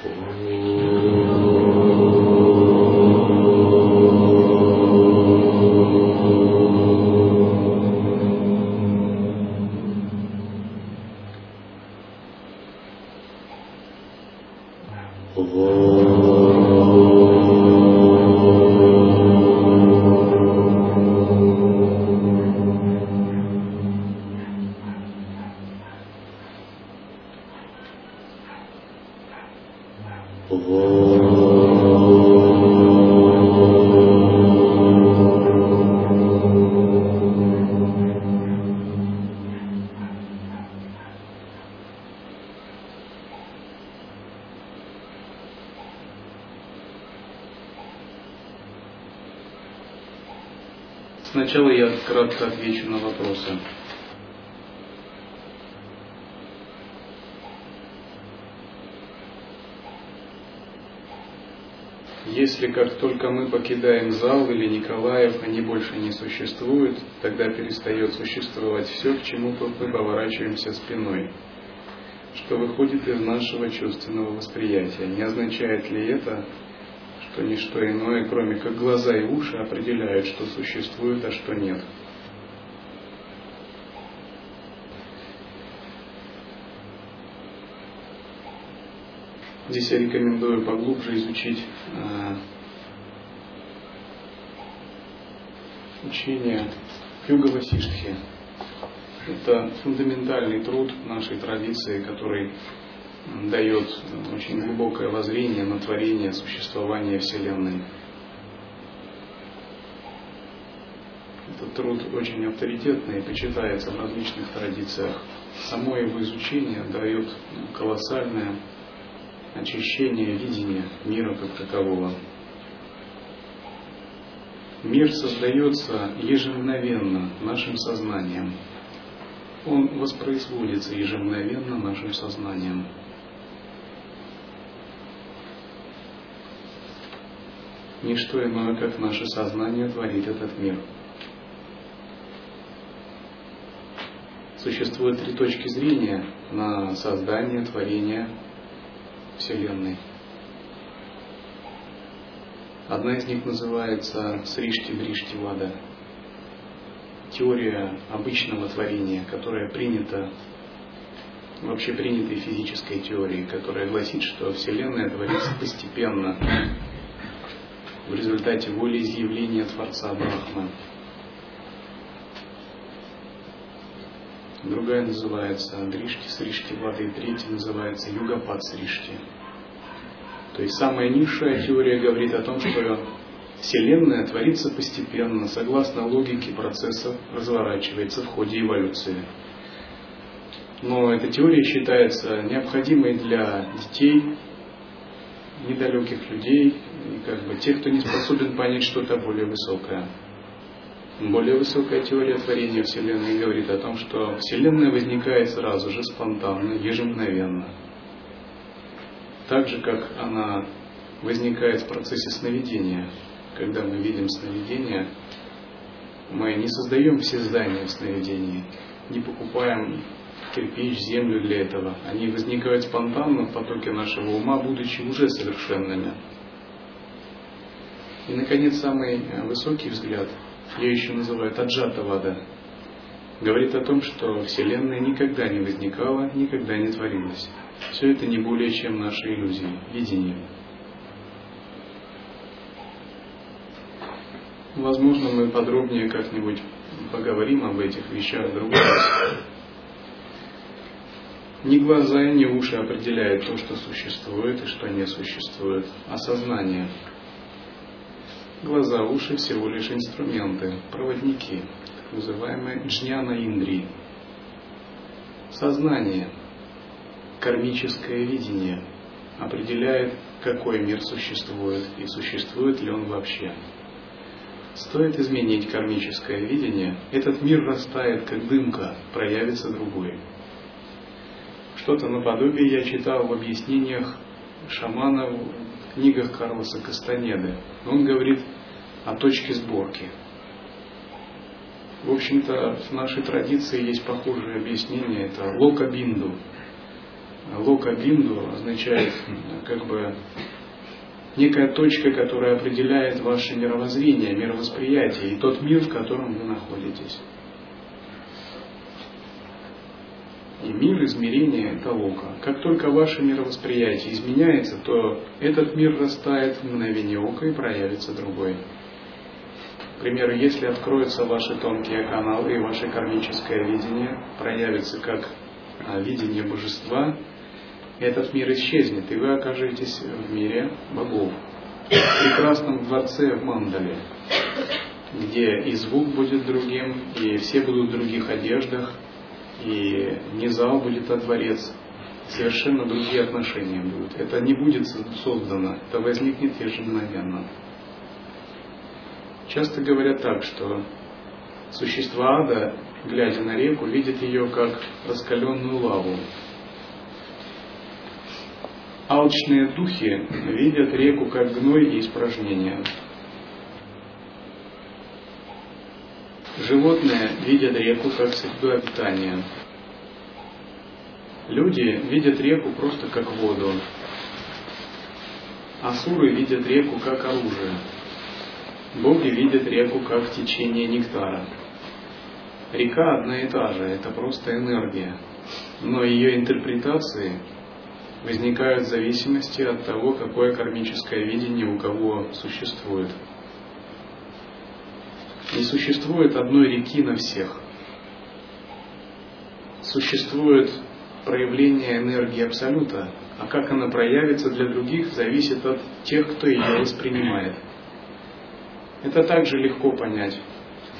Сначала кратко отвечу на вопросы. Если как только мы покидаем зал или Николаев, они больше не существуют, тогда перестает существовать все, к чему мы поворачиваемся спиной, что выходит из нашего чувственного восприятия. Не означает ли это, что ничто иное, кроме как глаза и уши, определяют, что существует, а что нет? Здесь я рекомендую поглубже изучить э, учение Юга Васиштхи. Это фундаментальный труд нашей традиции, который дает очень глубокое воззрение на творение, существование Вселенной. Этот труд очень авторитетный и почитается в различных традициях. Само его изучение дает колоссальное очищение видения мира как такового. Мир создается ежемгновенно нашим сознанием. Он воспроизводится ежемгновенно нашим сознанием. Ничто иное, как наше сознание творит этот мир. Существует три точки зрения на создание, творение Вселенной. Одна из них называется Сришти Бришти Вада. Теория обычного творения, которая принята в общепринятой физической теории, которая гласит, что Вселенная творится постепенно в результате волеизъявления Творца Брахма. другая называется Дришти Сришти Вады, и третья называется Югапад Сришти. То есть самая низшая теория говорит о том, что Вселенная творится постепенно, согласно логике процесса разворачивается в ходе эволюции. Но эта теория считается необходимой для детей, недалеких людей, и как бы тех, кто не способен понять что-то более высокое. Более высокая теория творения Вселенной говорит о том, что Вселенная возникает сразу же, спонтанно, ежемгновенно. Так же, как она возникает в процессе сновидения. Когда мы видим сновидение, мы не создаем все здания в сновидении, не покупаем кирпич, землю для этого. Они возникают спонтанно в потоке нашего ума, будучи уже совершенными. И, наконец, самый высокий взгляд – ее еще называют Аджатавада, говорит о том, что Вселенная никогда не возникала, никогда не творилась. Все это не более чем наши иллюзии, видение. Возможно, мы подробнее как-нибудь поговорим об этих вещах в другой раз. Ни глаза, ни уши определяют то, что существует и что не существует, а сознание – Глаза, уши всего лишь инструменты, проводники, так называемые джняна индрии. Сознание, кармическое видение определяет, какой мир существует и существует ли он вообще. Стоит изменить кармическое видение, этот мир растает, как дымка, проявится другой. Что-то наподобие я читал в объяснениях шамана в книгах Карлоса Кастанеды. Он говорит о точке сборки. В общем-то, в нашей традиции есть похожее объяснение. Это лока бинду. Лока Бинду означает как бы некая точка, которая определяет ваше мировоззрение, мировосприятие и тот мир, в котором вы находитесь. И мир измерения – это лока. Как только ваше мировосприятие изменяется, то этот мир растает в мгновение ока и проявится другой. К примеру, если откроются ваши тонкие каналы и ваше кармическое видение проявится как а, видение божества, этот мир исчезнет, и вы окажетесь в мире богов, в прекрасном дворце в Мандале, где и звук будет другим, и все будут в других одеждах, и не зал будет, а дворец. Совершенно другие отношения будут. Это не будет создано, это возникнет ежемгновенно. Часто говорят так, что существа ада, глядя на реку, видят ее как раскаленную лаву, Алчные духи видят реку как гной и испражнение. Животные видят реку как среду обитания. Люди видят реку просто как воду. Асуры видят реку как оружие. Боги видят реку как течение нектара. Река одна и та же, это просто энергия. Но ее интерпретации возникают в зависимости от того, какое кармическое видение у кого существует. Не существует одной реки на всех. Существует проявление энергии Абсолюта, а как она проявится для других, зависит от тех, кто ее воспринимает. Это также легко понять.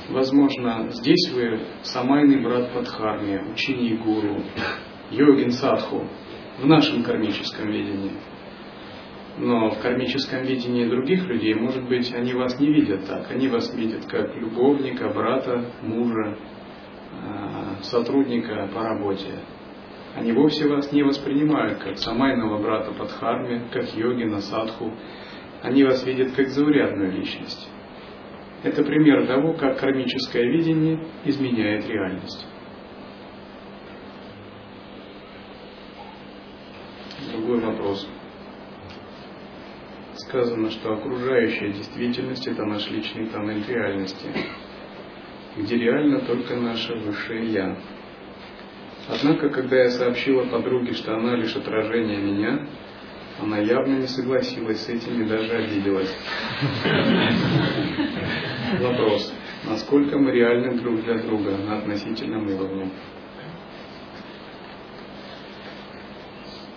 Возможно, здесь вы самайный брат Падхарми, ученик гуру, йогин садху, в нашем кармическом видении. Но в кармическом видении других людей, может быть, они вас не видят так. Они вас видят как любовника, брата, мужа, а, сотрудника по работе. Они вовсе вас не воспринимают как самайного брата Падхарме, как йогина, садху. Они вас видят как заурядную личность. Это пример того, как кармическое видение изменяет реальность. Другой вопрос. Сказано, что окружающая действительность – это наш личный тоннель реальности, где реально только наше высшее «я». Однако, когда я сообщила подруге, что она лишь отражение меня, она явно не согласилась с этим и даже обиделась. Вопрос. Насколько мы реальны друг для друга на относительном уровне?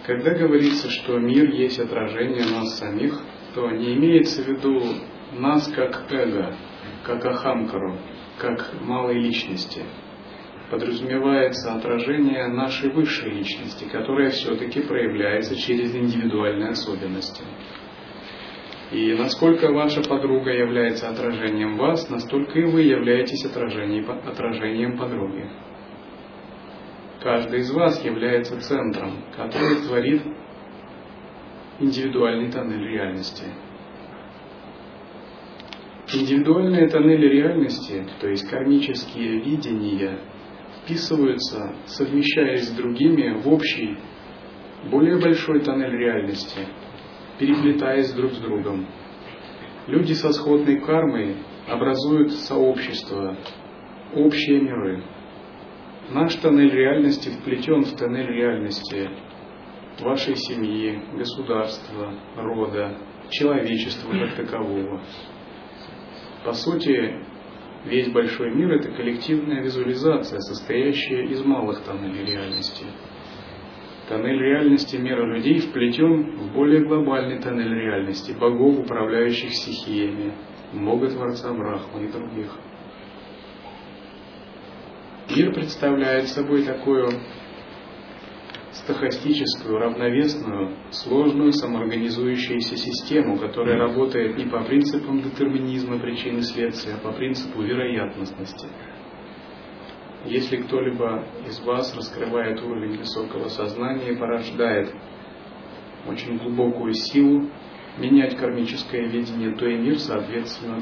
Когда говорится, что мир есть отражение нас самих, то не имеется в виду нас как эго, как ахамкару, как малой личности. Подразумевается отражение нашей высшей личности, которая все-таки проявляется через индивидуальные особенности. И насколько ваша подруга является отражением вас, настолько и вы являетесь отражением, отражением подруги. Каждый из вас является центром, который творит индивидуальный тоннель реальности. Индивидуальные тоннели реальности, то есть кармические видения, вписываются, совмещаясь с другими в общий, более большой тоннель реальности, переплетаясь друг с другом. Люди со сходной кармой образуют сообщество, общие миры, Наш тоннель реальности вплетен в тоннель реальности вашей семьи, государства, рода, человечества как такового. По сути, весь большой мир – это коллективная визуализация, состоящая из малых тоннелей реальности. Тоннель реальности мира людей вплетен в более глобальный тоннель реальности богов, управляющих стихиями, Бога Творца Брахма и других – Мир представляет собой такую стохастическую, равновесную, сложную самоорганизующуюся систему, которая работает не по принципам детерминизма причин и следствия, а по принципу вероятностности. Если кто-либо из вас раскрывает уровень высокого сознания и порождает очень глубокую силу менять кармическое видение, то и мир, соответственно,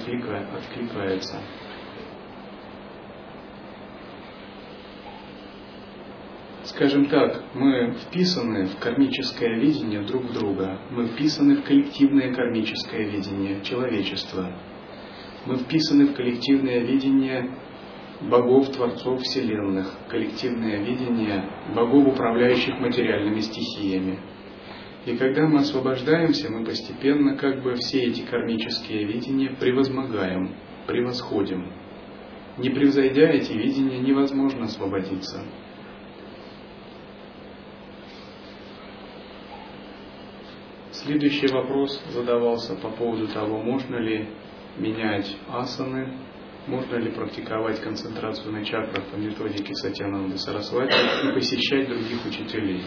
скажем так, мы вписаны в кармическое видение друг друга, мы вписаны в коллективное кармическое видение человечества, мы вписаны в коллективное видение богов, творцов вселенных, коллективное видение богов, управляющих материальными стихиями. И когда мы освобождаемся, мы постепенно как бы все эти кармические видения превозмогаем, превосходим. Не превзойдя эти видения, невозможно освободиться. Следующий вопрос задавался по поводу того, можно ли менять асаны, можно ли практиковать концентрацию на чакрах по методике Сатьянанды Сарасвати и посещать других учителей.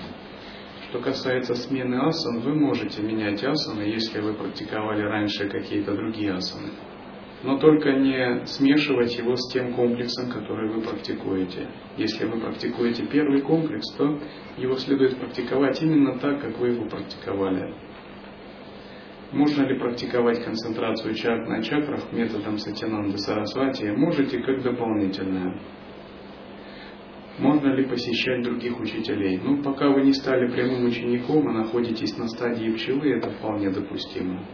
Что касается смены асан, вы можете менять асаны, если вы практиковали раньше какие-то другие асаны. Но только не смешивать его с тем комплексом, который вы практикуете. Если вы практикуете первый комплекс, то его следует практиковать именно так, как вы его практиковали. Можно ли практиковать концентрацию чакр на чакрах методом Сатянанды Сарасвати? Можете как дополнительное. Можно ли посещать других учителей? Ну, пока вы не стали прямым учеником, а находитесь на стадии пчелы, это вполне допустимо.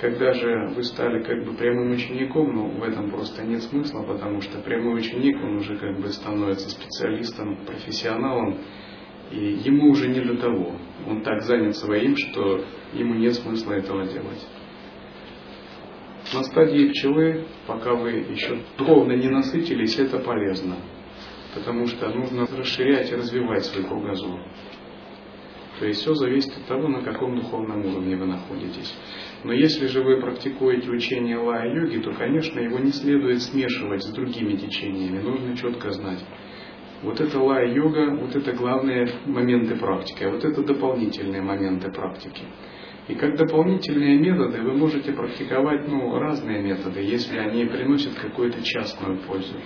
Когда же вы стали как бы прямым учеником, ну, в этом просто нет смысла, потому что прямой ученик, он уже как бы становится специалистом, профессионалом, и ему уже не до того. Он так занят своим, что ему нет смысла этого делать. На стадии пчелы, пока вы еще духовно не насытились, это полезно потому что нужно расширять и развивать свой кругозор. То есть все зависит от того, на каком духовном уровне вы находитесь. Но если же вы практикуете учение лая-йоги, то, конечно, его не следует смешивать с другими течениями. Нужно четко знать. Вот это лая-йога, вот это главные моменты практики, а вот это дополнительные моменты практики. И как дополнительные методы вы можете практиковать ну, разные методы, если они приносят какую-то частную пользу.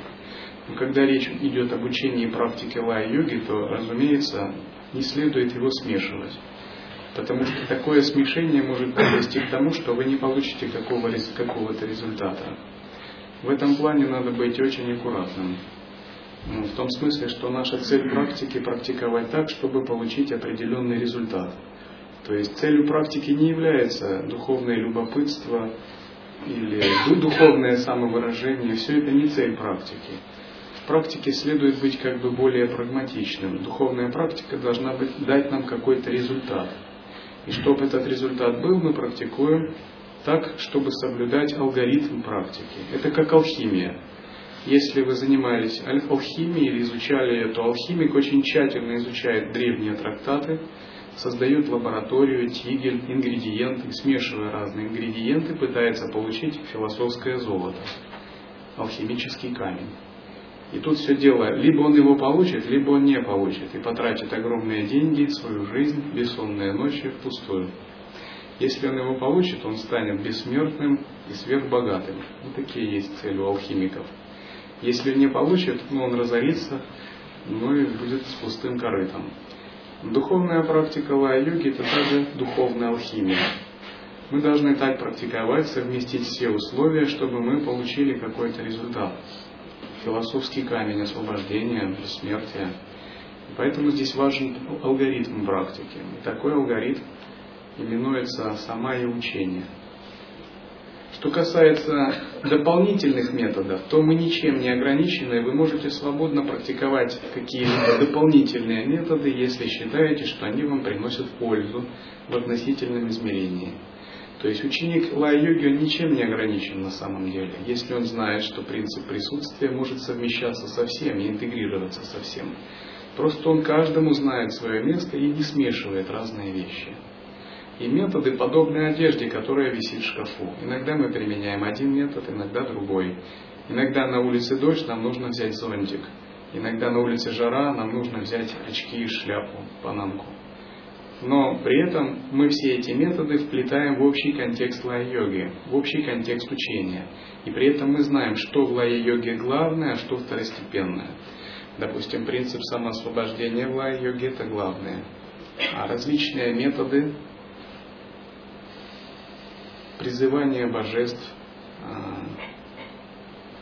Но когда речь идет об учении и практике лая-йоги, то, разумеется, не следует его смешивать. Потому что такое смешение может привести к тому, что вы не получите какого, какого-то результата. В этом плане надо быть очень аккуратным. В том смысле, что наша цель практики практиковать так, чтобы получить определенный результат. То есть целью практики не является духовное любопытство или духовное самовыражение. Все это не цель практики практике следует быть как бы более прагматичным. Духовная практика должна быть, дать нам какой-то результат. И чтобы этот результат был, мы практикуем так, чтобы соблюдать алгоритм практики. Это как алхимия. Если вы занимались алхимией или изучали эту, алхимик очень тщательно изучает древние трактаты, создает лабораторию, тигель, ингредиенты, смешивая разные ингредиенты, пытается получить философское золото, алхимический камень. И тут все дело, либо он его получит, либо он не получит, и потратит огромные деньги, свою жизнь, бессонные ночи впустую. Если он его получит, он станет бессмертным и сверхбогатым. Вот такие есть цели у алхимиков. Если не получит, ну он разорится, ну и будет с пустым корытом. Духовная практика лая-йоги – это также духовная алхимия. Мы должны так практиковать, совместить все условия, чтобы мы получили какой-то результат философский камень освобождения, бессмертия. Поэтому здесь важен алгоритм практики. И такой алгоритм именуется сама и учение. Что касается дополнительных методов, то мы ничем не ограничены, вы можете свободно практиковать какие-либо дополнительные методы, если считаете, что они вам приносят пользу в относительном измерении. То есть ученик лай-йоги, он ничем не ограничен на самом деле, если он знает, что принцип присутствия может совмещаться со всем и интегрироваться со всем. Просто он каждому знает свое место и не смешивает разные вещи. И методы подобны одежде, которая висит в шкафу. Иногда мы применяем один метод, иногда другой. Иногда на улице дождь, нам нужно взять зонтик. Иногда на улице жара, нам нужно взять очки и шляпу, панамку. Но при этом мы все эти методы вплетаем в общий контекст лая-йоги, в общий контекст учения. И при этом мы знаем, что в лая-йоге главное, а что второстепенное. Допустим, принцип самоосвобождения в лая-йоге – это главное. А различные методы призывания божеств, а,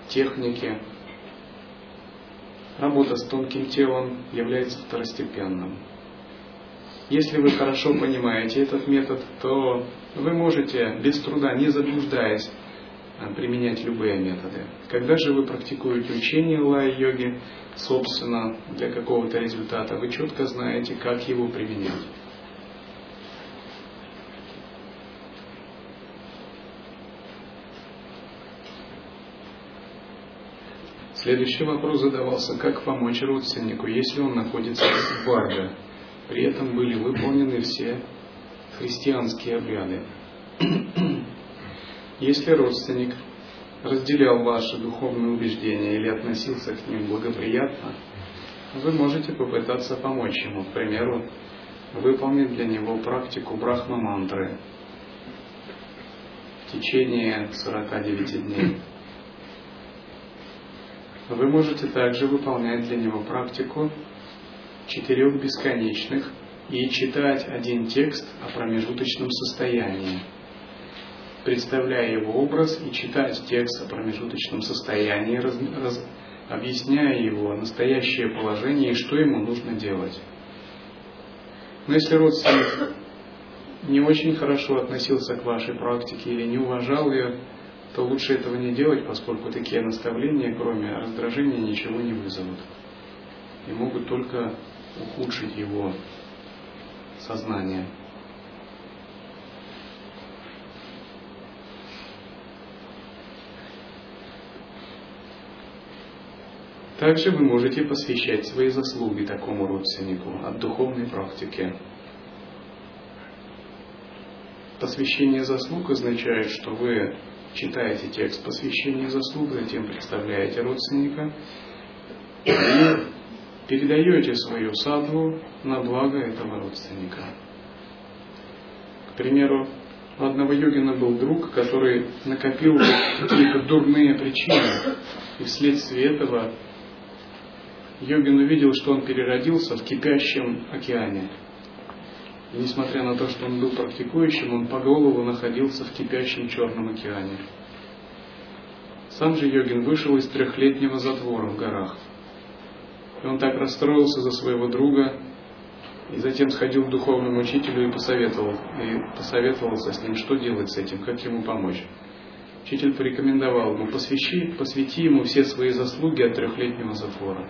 техники, работа с тонким телом является второстепенным. Если вы хорошо понимаете этот метод, то вы можете без труда, не заблуждаясь, э, применять любые методы. Когда же вы практикуете учение лай-йоги, собственно, для какого-то результата, вы четко знаете, как его применять. Следующий вопрос задавался, как помочь родственнику, если он находится в Барже. При этом были выполнены все христианские обряды. Если родственник разделял ваши духовные убеждения или относился к ним благоприятно, вы можете попытаться помочь ему, к примеру, выполнить для него практику брахма-мантры в течение 49 дней. Вы можете также выполнять для него практику четырех бесконечных и читать один текст о промежуточном состоянии, представляя его образ и читать текст о промежуточном состоянии, раз, раз, объясняя его настоящее положение и что ему нужно делать. Но если родственник не очень хорошо относился к вашей практике или не уважал ее, то лучше этого не делать, поскольку такие наставления, кроме раздражения, ничего не вызовут. И могут только ухудшить его сознание. Также вы можете посвящать свои заслуги такому родственнику от духовной практики. Посвящение заслуг означает, что вы читаете текст посвящения заслуг, затем представляете родственника и передаете свою садву на благо этого родственника. К примеру, у одного йогина был друг, который накопил какие-то дурные причины, и вследствие этого йогин увидел, что он переродился в кипящем океане. И несмотря на то, что он был практикующим, он по голову находился в кипящем черном океане. Сам же йогин вышел из трехлетнего затвора в горах. И он так расстроился за своего друга, и затем сходил к духовному учителю и посоветовал, и посоветовался с ним, что делать с этим, как ему помочь. Учитель порекомендовал ему, посвящи, посвяти ему все свои заслуги от трехлетнего затвора.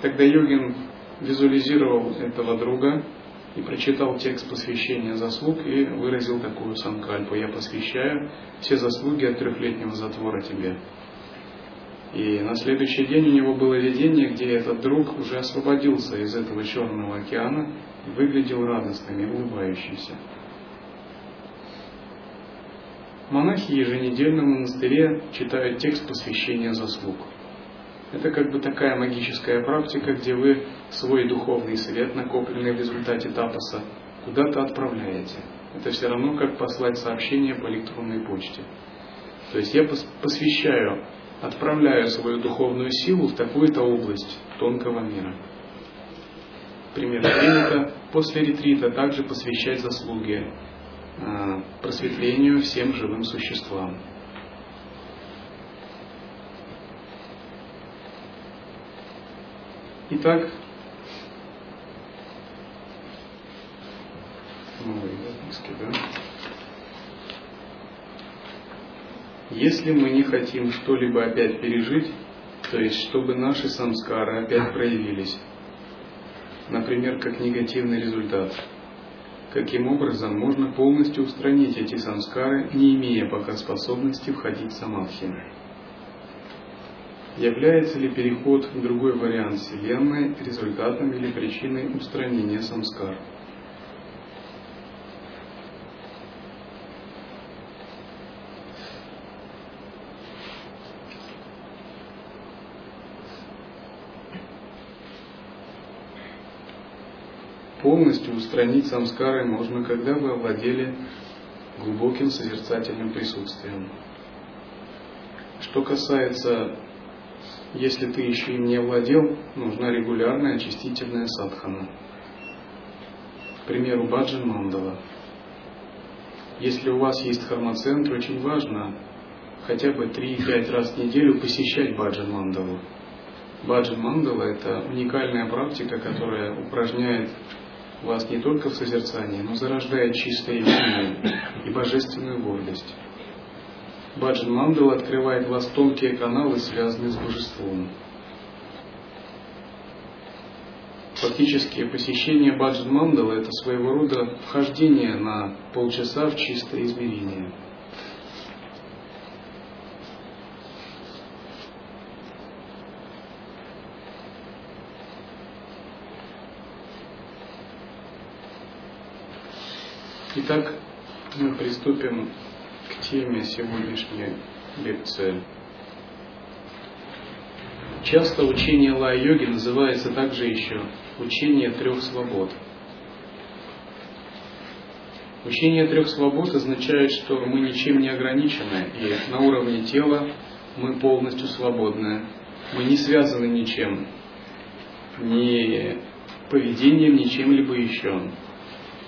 Тогда йогин визуализировал этого друга, и прочитал текст посвящения заслуг и выразил такую санкальпу. Я посвящаю все заслуги от трехлетнего затвора тебе. И на следующий день у него было видение, где этот друг уже освободился из этого черного океана и выглядел радостным и улыбающимся. Монахи еженедельно в монастыре читают текст посвящения заслуг – это как бы такая магическая практика, где вы свой духовный свет, накопленный в результате тапоса, куда-то отправляете. Это все равно, как послать сообщение по электронной почте. То есть я посвящаю, отправляю свою духовную силу в такую-то область тонкого мира. Примерно принято после ретрита также посвящать заслуги а, просветлению всем живым существам. Итак, новые записки, да? Если мы не хотим что-либо опять пережить, то есть чтобы наши самскары опять проявились, например, как негативный результат, каким образом можно полностью устранить эти самскары, не имея пока способности входить в самадхи? Является ли переход в другой вариант Вселенной результатом или причиной устранения самскар? Полностью устранить самскары можно, когда вы овладели глубоким созерцательным присутствием. Что касается если ты еще им не овладел, нужна регулярная очистительная садхана. К примеру, баджан мандала. Если у вас есть хармоцентр, очень важно хотя бы 3-5 раз в неделю посещать баджан мандалу. Баджан Мандала – это уникальная практика, которая упражняет вас не только в созерцании, но зарождает чистое видение и божественную гордость. Баджан Мандала открывает вас тонкие каналы, связанные с божеством. Фактически посещение Баджан Мандала – это своего рода вхождение на полчаса в чистое измерение – Итак, мы приступим теме сегодняшней лекции. Часто учение Ла-йоги называется также еще учение трех свобод. Учение трех свобод означает, что мы ничем не ограничены, и на уровне тела мы полностью свободны. Мы не связаны ничем, ни поведением, ни чем-либо еще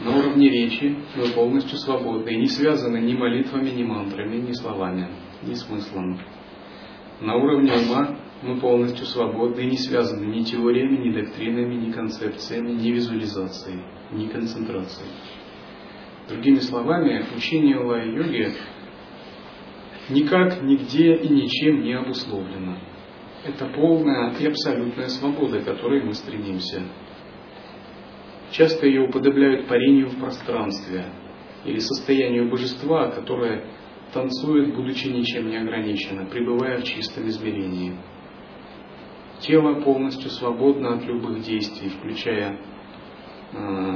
на уровне речи мы полностью свободны и не связаны ни молитвами, ни мантрами, ни словами, ни смыслом. На уровне ума мы полностью свободны и не связаны ни теориями, ни доктринами, ни концепциями, ни визуализацией, ни концентрацией. Другими словами, учение лай-йоги никак, нигде и ничем не обусловлено. Это полная и абсолютная свобода, к которой мы стремимся. Часто ее уподобляют парению в пространстве или состоянию божества, которое танцует, будучи ничем не ограничено, пребывая в чистом измерении. Тело полностью свободно от любых действий, включая э,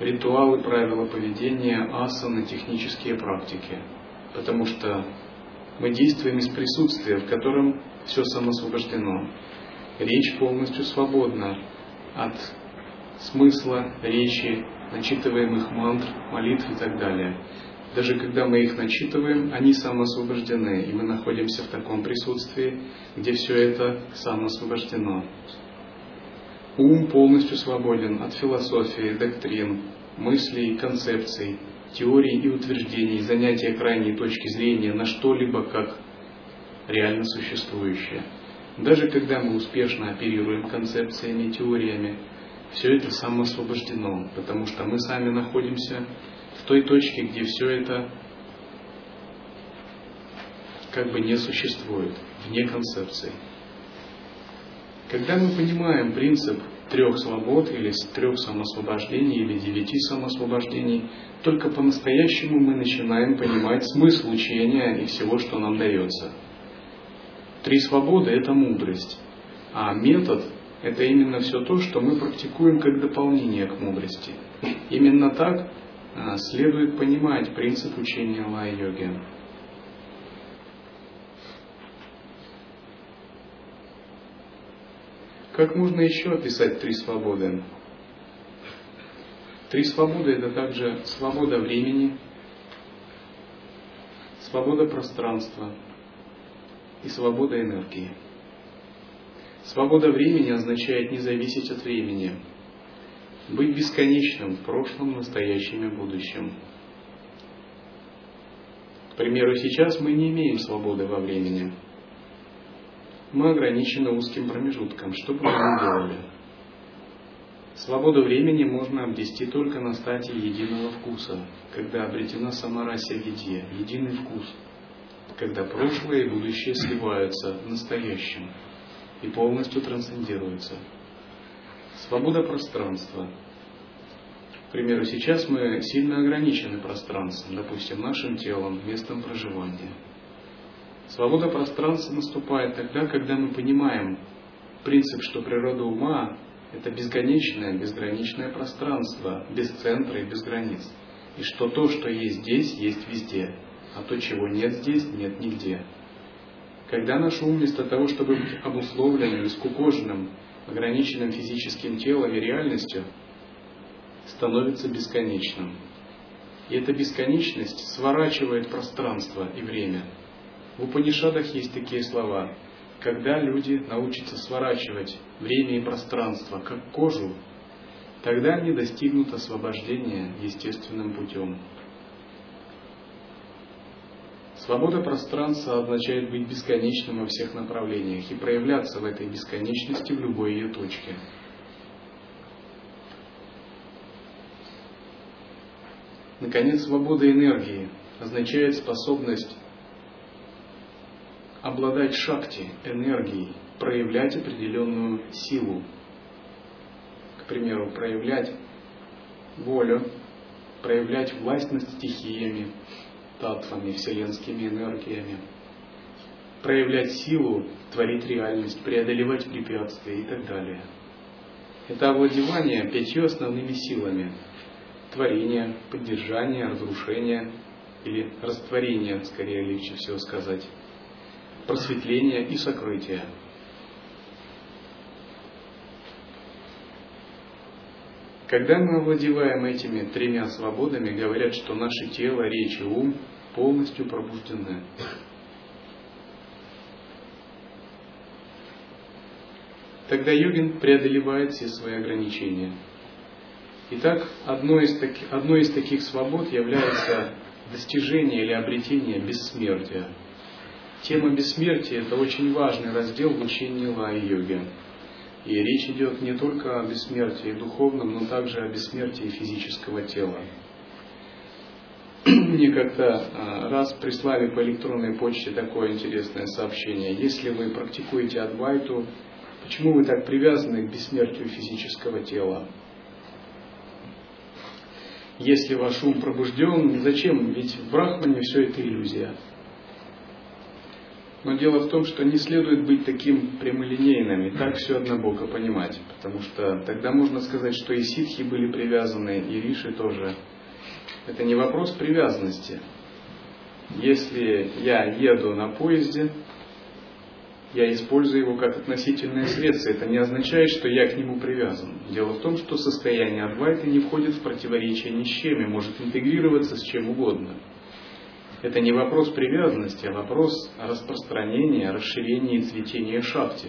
ритуалы, правила поведения, асаны, технические практики. Потому что мы действуем из присутствия, в котором все самосвобождено. Речь полностью свободна от смысла речи, начитываемых мантр, молитв и так далее. Даже когда мы их начитываем, они самоосвобождены, и мы находимся в таком присутствии, где все это самоосвобождено. Ум полностью свободен от философии, доктрин, мыслей, концепций, теорий и утверждений, занятия крайней точки зрения на что-либо как реально существующее. Даже когда мы успешно оперируем концепциями, теориями, все это самоосвобождено, потому что мы сами находимся в той точке, где все это как бы не существует, вне концепции. Когда мы понимаем принцип трех свобод или трех самосвобождений или девяти самосвобождений, только по-настоящему мы начинаем понимать смысл учения и всего, что нам дается. Три свободы – это мудрость, а метод это именно все то, что мы практикуем как дополнение к мудрости. Именно так а, следует понимать принцип учения лай-йоги. Как можно еще описать три свободы? Три свободы – это также свобода времени, свобода пространства и свобода энергии. Свобода времени означает не зависеть от времени, быть бесконечным в прошлом, настоящем и будущем. К примеру, сейчас мы не имеем свободы во времени. Мы ограничены узким промежутком, что бы мы ни делали. Свободу времени можно обрести только на стадии единого вкуса, когда обретена сама раса в еде, единый вкус, когда прошлое и будущее сливаются в настоящем и полностью трансцендируется. Свобода пространства. К примеру, сейчас мы сильно ограничены пространством, допустим, нашим телом, местом проживания. Свобода пространства наступает тогда, когда мы понимаем принцип, что природа ума – это бесконечное, безграничное пространство, без центра и без границ. И что то, что есть здесь, есть везде, а то, чего нет здесь, нет нигде. Когда наш ум вместо того, чтобы быть обусловленным, скукоженным, ограниченным физическим телом и реальностью, становится бесконечным. И эта бесконечность сворачивает пространство и время. В Упанишадах есть такие слова. Когда люди научатся сворачивать время и пространство, как кожу, тогда они достигнут освобождения естественным путем. Свобода пространства означает быть бесконечным во всех направлениях и проявляться в этой бесконечности в любой ее точке. Наконец, свобода энергии означает способность обладать шакти, энергией, проявлять определенную силу. К примеру, проявлять волю, проявлять власть над стихиями, татвами, вселенскими энергиями, проявлять силу, творить реальность, преодолевать препятствия и так далее. Это овладевание пятью основными силами – творение, поддержание, разрушение или растворение, скорее легче всего сказать, просветление и сокрытие – Когда мы овладеваем этими тремя свободами, говорят, что наше тело, речь и ум полностью пробуждены. Тогда йогин преодолевает все свои ограничения. Итак, одной из, таки, одной из таких свобод является достижение или обретение бессмертия. Тема бессмертия – это очень важный раздел в учении лай-йоги. И речь идет не только о бессмертии духовном, но также о бессмертии физического тела. Мне как-то а, раз прислали по электронной почте такое интересное сообщение. Если вы практикуете адвайту, почему вы так привязаны к бессмертию физического тела? Если ваш ум пробужден, зачем? Ведь в Брахмане все это иллюзия. Но дело в том, что не следует быть таким прямолинейным и так все однобоко понимать, потому что тогда можно сказать, что и ситхи были привязаны, и риши тоже. Это не вопрос привязанности. Если я еду на поезде, я использую его как относительное средство. Это не означает, что я к нему привязан. Дело в том, что состояние адвайта не входит в противоречие ни с чем и может интегрироваться с чем угодно. Это не вопрос привязанности, а вопрос распространения, расширения и цветения шахти,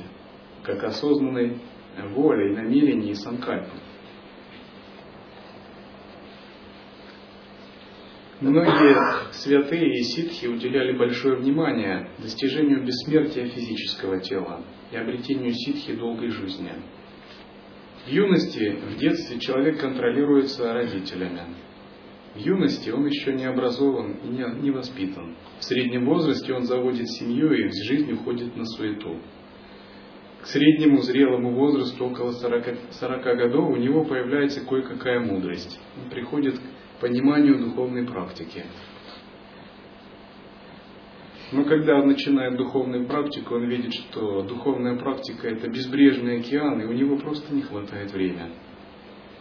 как осознанной воли, намерений и санкальпы. Многие святые и ситхи уделяли большое внимание достижению бессмертия физического тела и обретению ситхи долгой жизни. В юности, в детстве человек контролируется родителями, в юности он еще не образован и не, воспитан. В среднем возрасте он заводит семью и в жизнь уходит на суету. К среднему зрелому возрасту, около 40, 40 годов, у него появляется кое-какая мудрость. Он приходит к пониманию духовной практики. Но когда он начинает духовную практику, он видит, что духовная практика это безбрежный океан, и у него просто не хватает времени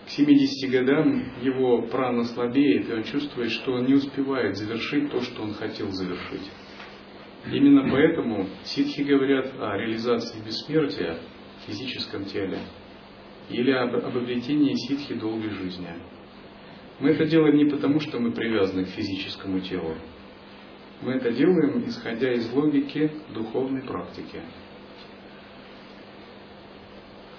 к 70 годам его прана слабеет, и он чувствует, что он не успевает завершить то, что он хотел завершить. Именно поэтому ситхи говорят о реализации бессмертия в физическом теле или об, об обретении ситхи долгой жизни. Мы это делаем не потому, что мы привязаны к физическому телу. Мы это делаем, исходя из логики духовной практики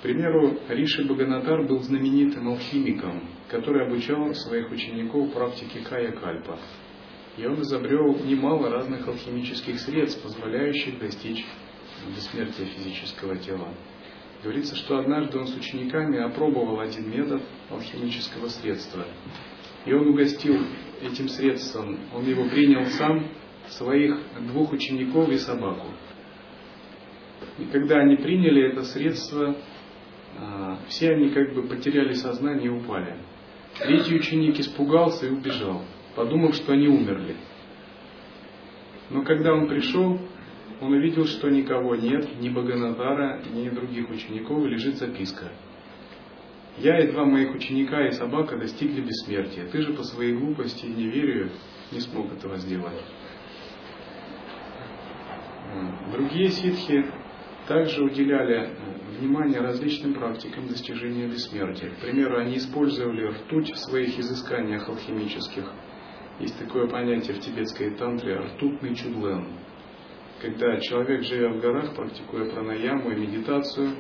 примеру, Риши Баганатар был знаменитым алхимиком, который обучал своих учеников практике кая-кальпа. И он изобрел немало разных алхимических средств, позволяющих достичь бессмертия физического тела. Говорится, что однажды он с учениками опробовал один метод алхимического средства. И он угостил этим средством, он его принял сам, своих двух учеников и собаку. И когда они приняли это средство, все они как бы потеряли сознание и упали. Третий ученик испугался и убежал, подумав, что они умерли. Но когда он пришел, он увидел, что никого нет, ни Баганатара, ни других учеников, и лежит записка. Я и два моих ученика и собака достигли бессмертия. Ты же по своей глупости и неверию не смог этого сделать. Другие ситхи также уделяли внимание различным практикам достижения бессмертия. К примеру, они использовали ртуть в своих изысканиях алхимических. Есть такое понятие в тибетской тантре ртутный чудлен. Когда человек, живя в горах, практикуя пранаяму и медитацию,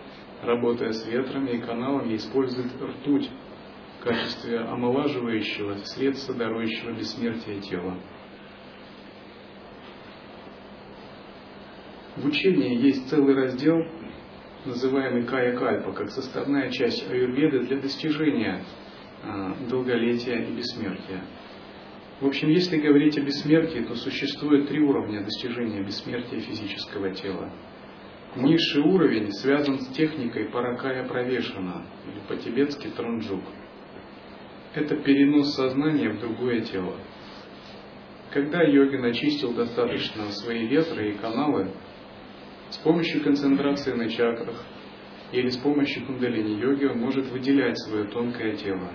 работая с ветрами и каналами, использует ртуть в качестве омолаживающего средства, дарующего бессмертие тела. В учении есть целый раздел, называемый Кая Кальпа, как составная часть аюрведы для достижения а, долголетия и бессмертия. В общем, если говорить о бессмертии, то существует три уровня достижения бессмертия физического тела. Низший уровень связан с техникой паракая провешена, или по-тибетски транджук. Это перенос сознания в другое тело. Когда йогин очистил достаточно свои ветры и каналы, с помощью концентрации на чакрах или с помощью кундалини-йоги он может выделять свое тонкое тело.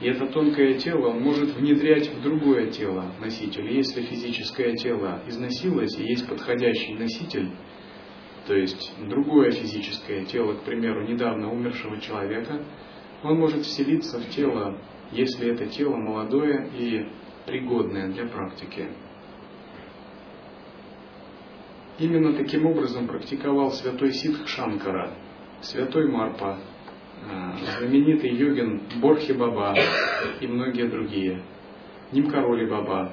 И это тонкое тело он может внедрять в другое тело носитель. Если физическое тело износилось и есть подходящий носитель, то есть другое физическое тело, к примеру, недавно умершего человека, он может вселиться в тело, если это тело молодое и пригодное для практики. Именно таким образом практиковал святой Сидх Шанкара, святой Марпа, э, знаменитый йогин Борхи Баба и многие другие, Нимкароли Баба.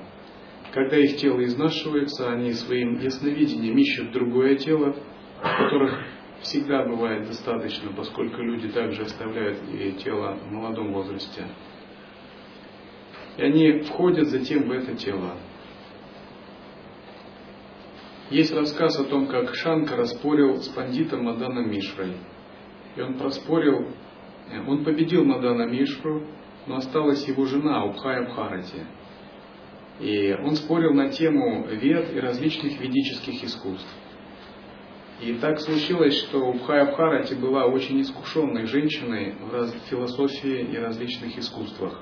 Когда их тело изнашивается, они своим ясновидением ищут другое тело, которых всегда бывает достаточно, поскольку люди также оставляют и тело в молодом возрасте. И они входят затем в это тело. Есть рассказ о том, как Шанкара спорил с пандитом Маданом Мишрой. И он проспорил, э, он победил Мадана Мишру, но осталась его жена Убхая Бхарати. И он спорил на тему вед и различных ведических искусств. И так случилось, что Убхая Бхарати была очень искушенной женщиной в философии и различных искусствах.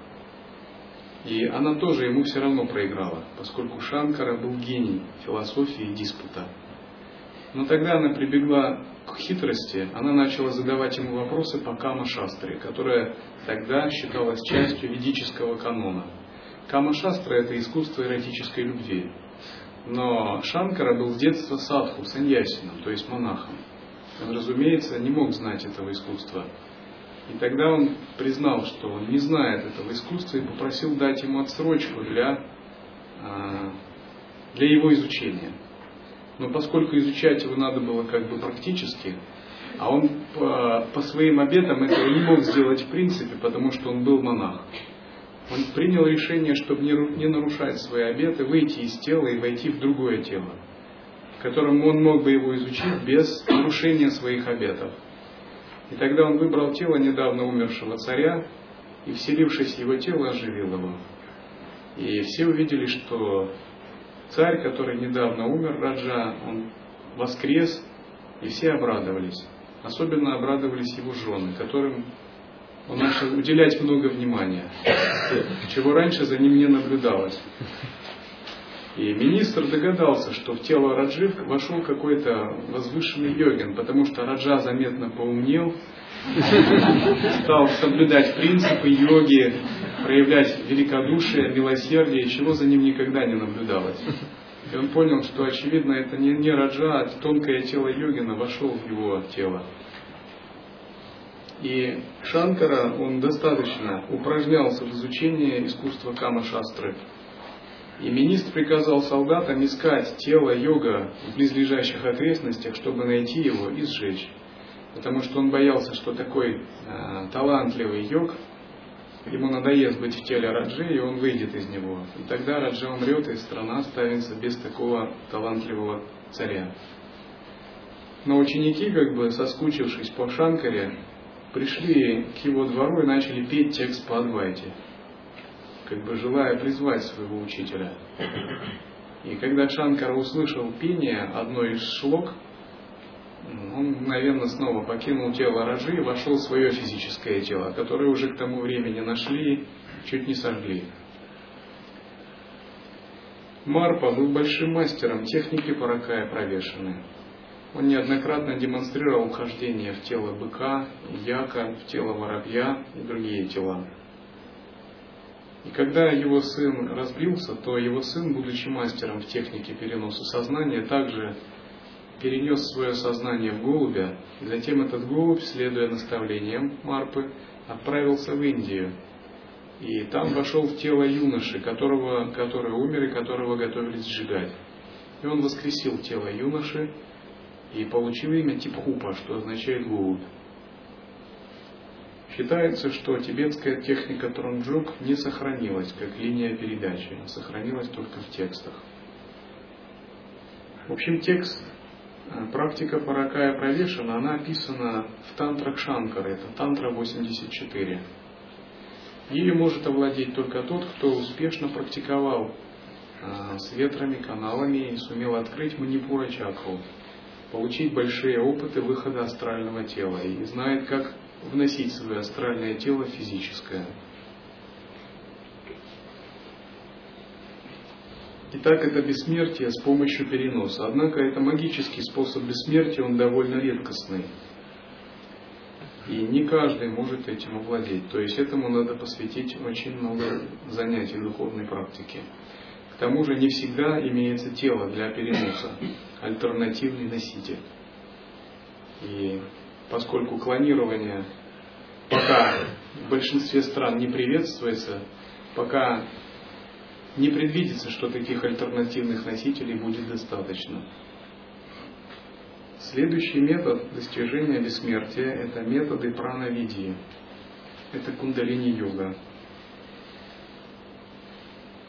И она тоже ему все равно проиграла, поскольку Шанкара был гений философии и диспута. Но тогда она прибегла к хитрости, она начала задавать ему вопросы по Кама-шастре, которая тогда считалась частью ведического канона. Кама-шастра – это искусство эротической любви. Но Шанкара был с детства садху, саньясином, то есть монахом. Он, разумеется, не мог знать этого искусства. И тогда он признал, что он не знает этого искусства и попросил дать ему отсрочку для, а, для его изучения. Но поскольку изучать его надо было как бы практически, а он по, по своим обетам этого не мог сделать в принципе, потому что он был монах. Он принял решение, чтобы не, не нарушать свои обеты, выйти из тела и войти в другое тело, в котором он мог бы его изучить без нарушения своих обетов. И тогда он выбрал тело недавно умершего царя и, вселившись в его тело, оживил его. И все увидели, что царь, который недавно умер, Раджа, он воскрес, и все обрадовались. Особенно обрадовались его жены, которым он начал уделять много внимания, чего раньше за ним не наблюдалось. И министр догадался, что в тело Раджи вошел какой-то возвышенный йогин, потому что Раджа заметно поумнел, стал соблюдать принципы йоги, проявлять великодушие, милосердие, чего за ним никогда не наблюдалось. И он понял, что, очевидно, это не, не Раджа, а тонкое тело йогина вошел в его тело. И Шанкара, он достаточно упражнялся в изучении искусства Кама-шастры. И министр приказал солдатам искать тело йога в близлежащих окрестностях, чтобы найти его и сжечь. Потому что он боялся, что такой э, талантливый йог, ему надоест быть в теле Раджи, и он выйдет из него. И тогда Раджа умрет, и страна останется без такого талантливого царя. Но ученики, как бы соскучившись по Шанкаре, пришли к его двору и начали петь текст по Адвайте как бы желая призвать своего учителя. И когда Шанкара услышал пение одной из шлок, он мгновенно снова покинул тело Раджи и вошел в свое физическое тело, которое уже к тому времени нашли, чуть не сожгли. Марпа был большим мастером техники паракая провешенной. Он неоднократно демонстрировал вхождение в тело быка, яка, в тело воробья и другие тела. И когда его сын разбился, то его сын, будучи мастером в технике переноса сознания, также перенес свое сознание в голубя, затем этот голубь, следуя наставлениям Марпы, отправился в Индию. И там вошел в тело юноши, которого, который умер и которого готовились сжигать. И он воскресил тело юноши и получил имя Типхупа, что означает голубь. Считается, что тибетская техника Тронджук не сохранилась как линия передачи, а сохранилась только в текстах. В общем, текст, э, практика Паракая Правешана, она описана в тантрах Шанкара, это тантра 84. Ею может овладеть только тот, кто успешно практиковал э, с ветрами, каналами и сумел открыть манипура чакру, получить большие опыты выхода астрального тела и знает, как вносить свое астральное тело физическое. Итак, это бессмертие с помощью переноса. Однако это магический способ бессмертия, он довольно редкостный. И не каждый может этим овладеть. То есть этому надо посвятить очень много занятий духовной практики. К тому же не всегда имеется тело для переноса, альтернативный носитель. И поскольку клонирование пока в большинстве стран не приветствуется, пока не предвидится, что таких альтернативных носителей будет достаточно. Следующий метод достижения бессмертия – это методы пранавидии. Это кундалини-йога.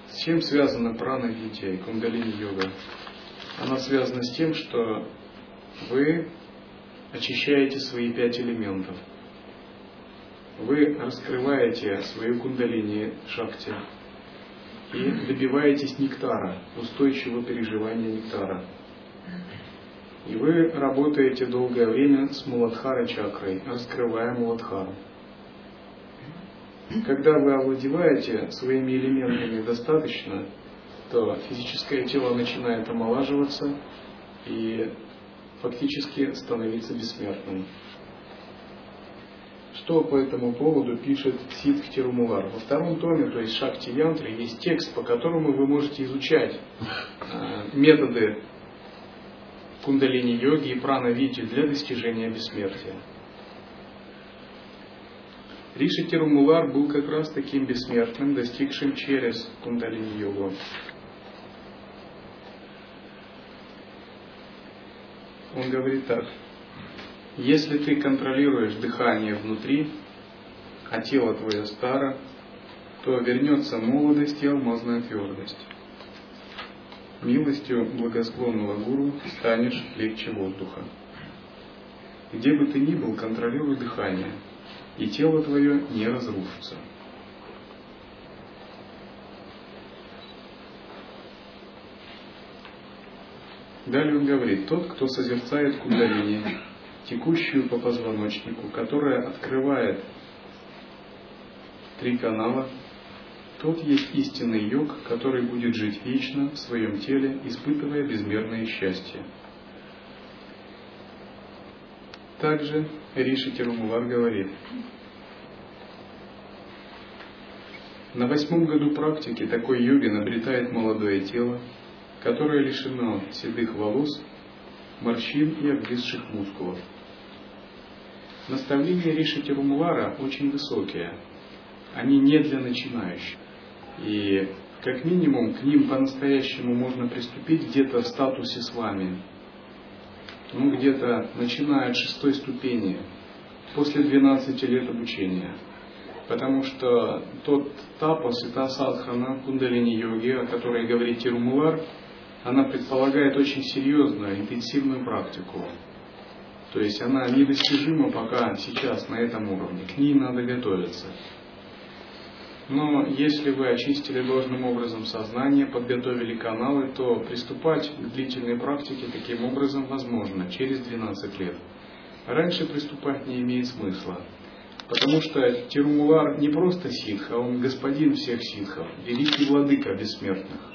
С чем связана пранавидия и кундалини-йога? Она связана с тем, что вы очищаете свои пять элементов. Вы раскрываете свою кундалини шахте и добиваетесь нектара, устойчивого переживания нектара. И вы работаете долгое время с Муладхара чакрой, раскрывая Муладхару. Когда вы овладеваете своими элементами достаточно, то физическое тело начинает омолаживаться и фактически становиться бессмертным. Что по этому поводу пишет Сидх Тирумулар? Во втором томе, то есть Шакти Янтры, есть текст, по которому вы можете изучать э, методы кундалини-йоги и прана-вити для достижения бессмертия. Риши Тирумулар был как раз таким бессмертным, достигшим через кундалини-йогу. Он говорит так. Если ты контролируешь дыхание внутри, а тело твое старо, то вернется молодость и алмазная твердость. Милостью благосклонного гуру станешь легче воздуха. Где бы ты ни был, контролируй дыхание, и тело твое не разрушится. Далее он говорит, тот, кто созерцает кундалини, текущую по позвоночнику, которая открывает три канала, тот есть истинный йог, который будет жить вечно в своем теле, испытывая безмерное счастье. Также Риши Тирумулар говорит, на восьмом году практики такой йогин обретает молодое тело, которое лишено седых волос, морщин и обвисших мускулов – Наставления Риши Тирумулара очень высокие. Они не для начинающих. И как минимум к ним по-настоящему можно приступить где-то в статусе с вами. Ну, где-то начиная от шестой ступени, после 12 лет обучения. Потому что тот тапос и та садхана кундалини-йоги, о которой говорит Тирумулар, она предполагает очень серьезную, интенсивную практику. То есть она недостижима пока сейчас на этом уровне. К ней надо готовиться. Но если вы очистили должным образом сознание, подготовили каналы, то приступать к длительной практике таким образом возможно через 12 лет. Раньше приступать не имеет смысла. Потому что Тирумулар не просто ситх, а он господин всех ситхов, великий владыка бессмертных.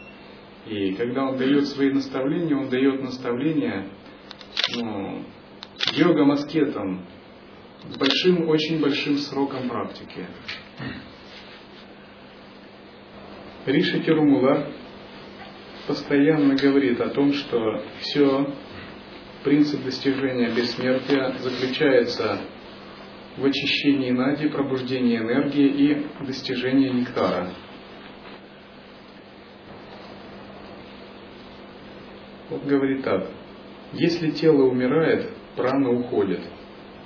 И когда он дает свои наставления, он дает наставления ну, йогом аскетом с большим, очень большим сроком практики. Риша Тирумула постоянно говорит о том, что все, принцип достижения бессмертия заключается в очищении нади, пробуждении энергии и достижении нектара. Он говорит так. Если тело умирает, прана уходит,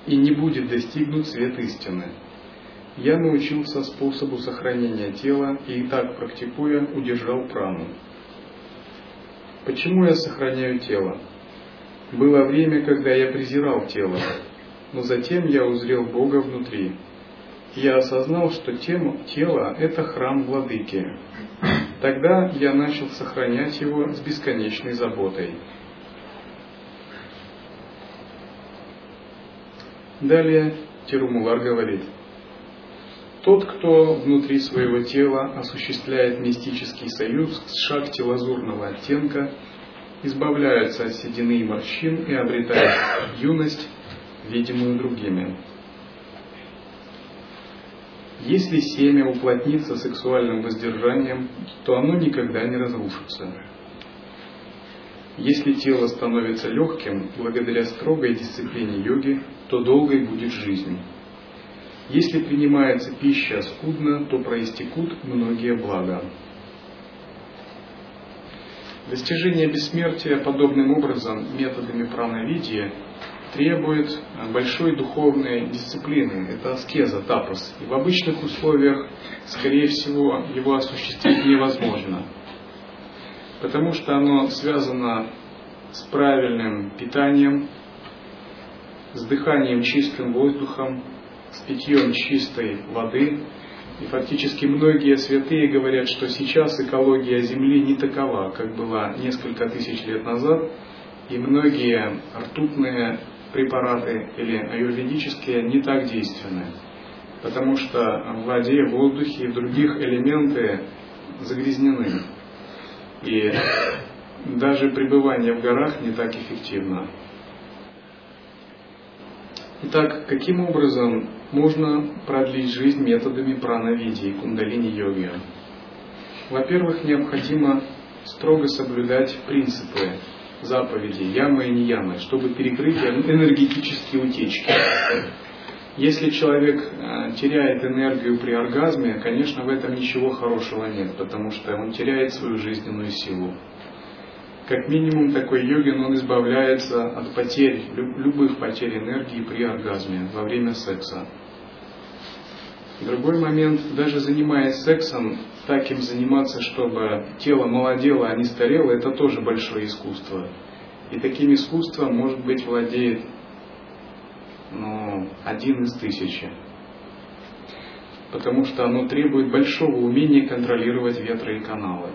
и не будет достигнут свет истины. Я научился способу сохранения тела и так практикуя удержал прану. Почему я сохраняю тело? Было время, когда я презирал тело, но затем я узрел Бога внутри. Я осознал, что тема, тело – это храм владыки. Тогда я начал сохранять его с бесконечной заботой. Далее Тирумулар говорит, тот, кто внутри своего тела осуществляет мистический союз с шахти лазурного оттенка, избавляется от седины и морщин и обретает юность, видимую другими. Если семя уплотнится сексуальным воздержанием, то оно никогда не разрушится. Если тело становится легким благодаря строгой дисциплине йоги, то долгой будет жизнь. Если принимается пища скудно, то проистекут многие блага. Достижение бессмертия подобным образом методами прановидия требует большой духовной дисциплины. Это аскеза, тапос. И в обычных условиях, скорее всего, его осуществить невозможно. Потому что оно связано с правильным питанием, с дыханием чистым воздухом, с питьем чистой воды. И фактически многие святые говорят, что сейчас экология Земли не такова, как была несколько тысяч лет назад, и многие ртутные препараты или аюрведические не так действенны, потому что в воде, в воздухе и других элементы загрязнены. И даже пребывание в горах не так эффективно. Итак, каким образом можно продлить жизнь методами пранавиди и кундалини-йоги? Во-первых, необходимо строго соблюдать принципы заповеди ямы и не ямы, чтобы перекрыть энергетические утечки. Если человек э, теряет энергию при оргазме, конечно, в этом ничего хорошего нет, потому что он теряет свою жизненную силу. Как минимум, такой йогин, он избавляется от потерь, любых потерь энергии при оргазме во время секса. Другой момент, даже занимаясь сексом, так им заниматься, чтобы тело молодело, а не старело, это тоже большое искусство. И таким искусством, может быть, владеет ну, один из тысячи. Потому что оно требует большого умения контролировать ветры и каналы.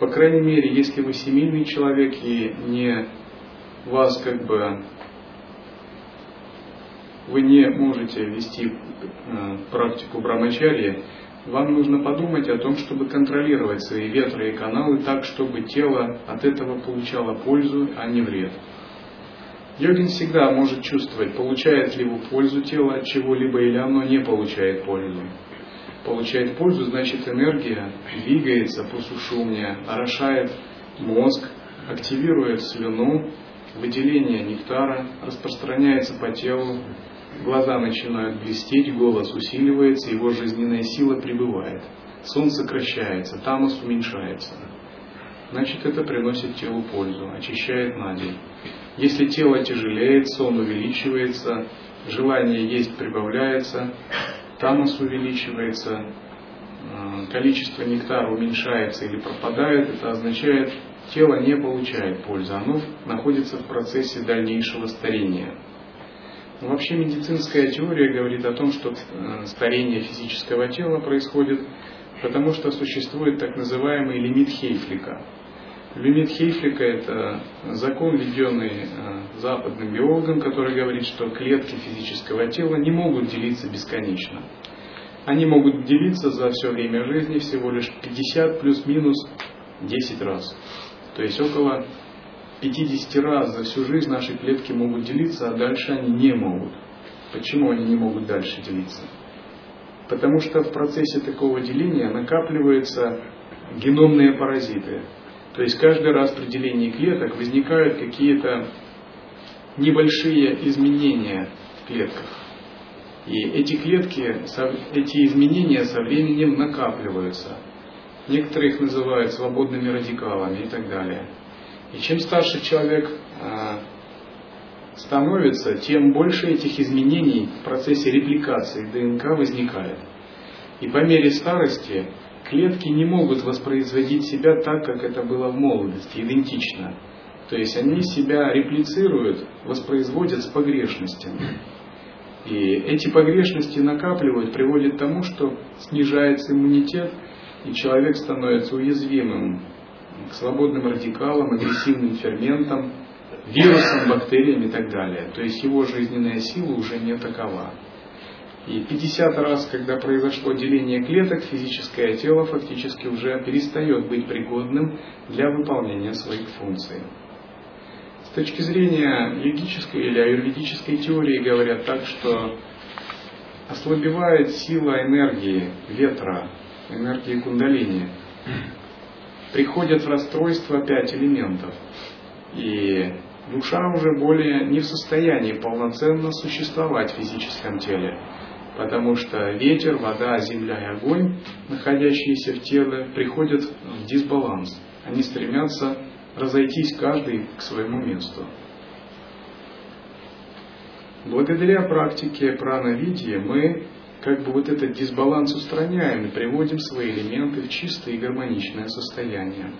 По крайней мере, если вы семейный человек и не вас как бы вы не можете вести э, практику брамачарьи, вам нужно подумать о том, чтобы контролировать свои ветры и каналы так, чтобы тело от этого получало пользу, а не вред. Йогин всегда может чувствовать, получает ли его пользу тело от чего-либо или оно не получает пользу. Получает пользу, значит энергия двигается по сушумне, орошает мозг, активирует слюну, выделение нектара, распространяется по телу, Глаза начинают блестеть, голос усиливается, его жизненная сила прибывает. Сон сокращается, тамос уменьшается. Значит, это приносит телу пользу, очищает нади. Если тело тяжелеет, сон увеличивается, желание есть прибавляется, тамос увеличивается, э, количество нектара уменьшается или пропадает, это означает, тело не получает пользы, оно находится в процессе дальнейшего старения. Вообще медицинская теория говорит о том, что э, старение физического тела происходит, потому что существует так называемый лимит Хейфлика. Лимит Хейфлика – это закон, введенный э, западным биологом, который говорит, что клетки физического тела не могут делиться бесконечно. Они могут делиться за все время жизни всего лишь 50 плюс-минус 10 раз. То есть около 50 раз за всю жизнь наши клетки могут делиться, а дальше они не могут. Почему они не могут дальше делиться? Потому что в процессе такого деления накапливаются геномные паразиты. То есть каждый раз при делении клеток возникают какие-то небольшие изменения в клетках. И эти клетки, эти изменения со временем накапливаются. Некоторые их называют свободными радикалами и так далее. И чем старше человек а, становится, тем больше этих изменений в процессе репликации ДНК возникает. И по мере старости клетки не могут воспроизводить себя так, как это было в молодости, идентично. То есть они себя реплицируют, воспроизводят с погрешностями. И эти погрешности накапливают, приводят к тому, что снижается иммунитет, и человек становится уязвимым к свободным радикалам, агрессивным ферментам, вирусам, бактериям и так далее. То есть его жизненная сила уже не такова. И 50 раз, когда произошло деление клеток, физическое тело фактически уже перестает быть пригодным для выполнения своих функций. С точки зрения йогической или аюрведической теории говорят так, что ослабевает сила энергии ветра, энергии кундалини. Приходят в расстройство пять элементов. И душа уже более не в состоянии полноценно существовать в физическом теле потому что ветер, вода, земля и огонь, находящиеся в теле, приходят в дисбаланс. Они стремятся разойтись каждый к своему месту. Благодаря практике прановидия мы как бы вот этот дисбаланс устраняем и приводим свои элементы в чистое и гармоничное состояние.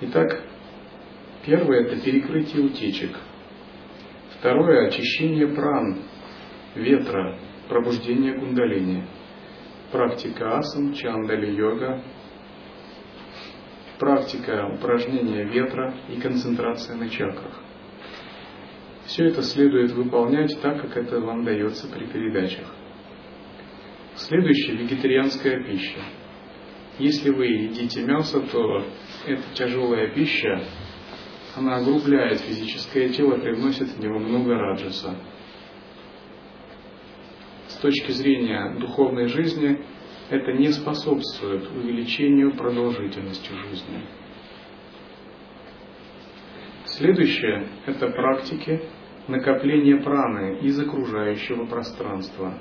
Итак, первое это перекрытие утечек. Второе – очищение пран, ветра, пробуждение кундалини, практика асан, чандали йога, практика упражнения ветра и концентрация на чакрах. Все это следует выполнять так, как это вам дается при передачах. Следующее – вегетарианская пища. Если вы едите мясо, то эта тяжелая пища, она огрубляет физическое тело, привносит в него много раджаса точки зрения духовной жизни это не способствует увеличению продолжительности жизни. Следующее – это практики накопления праны из окружающего пространства.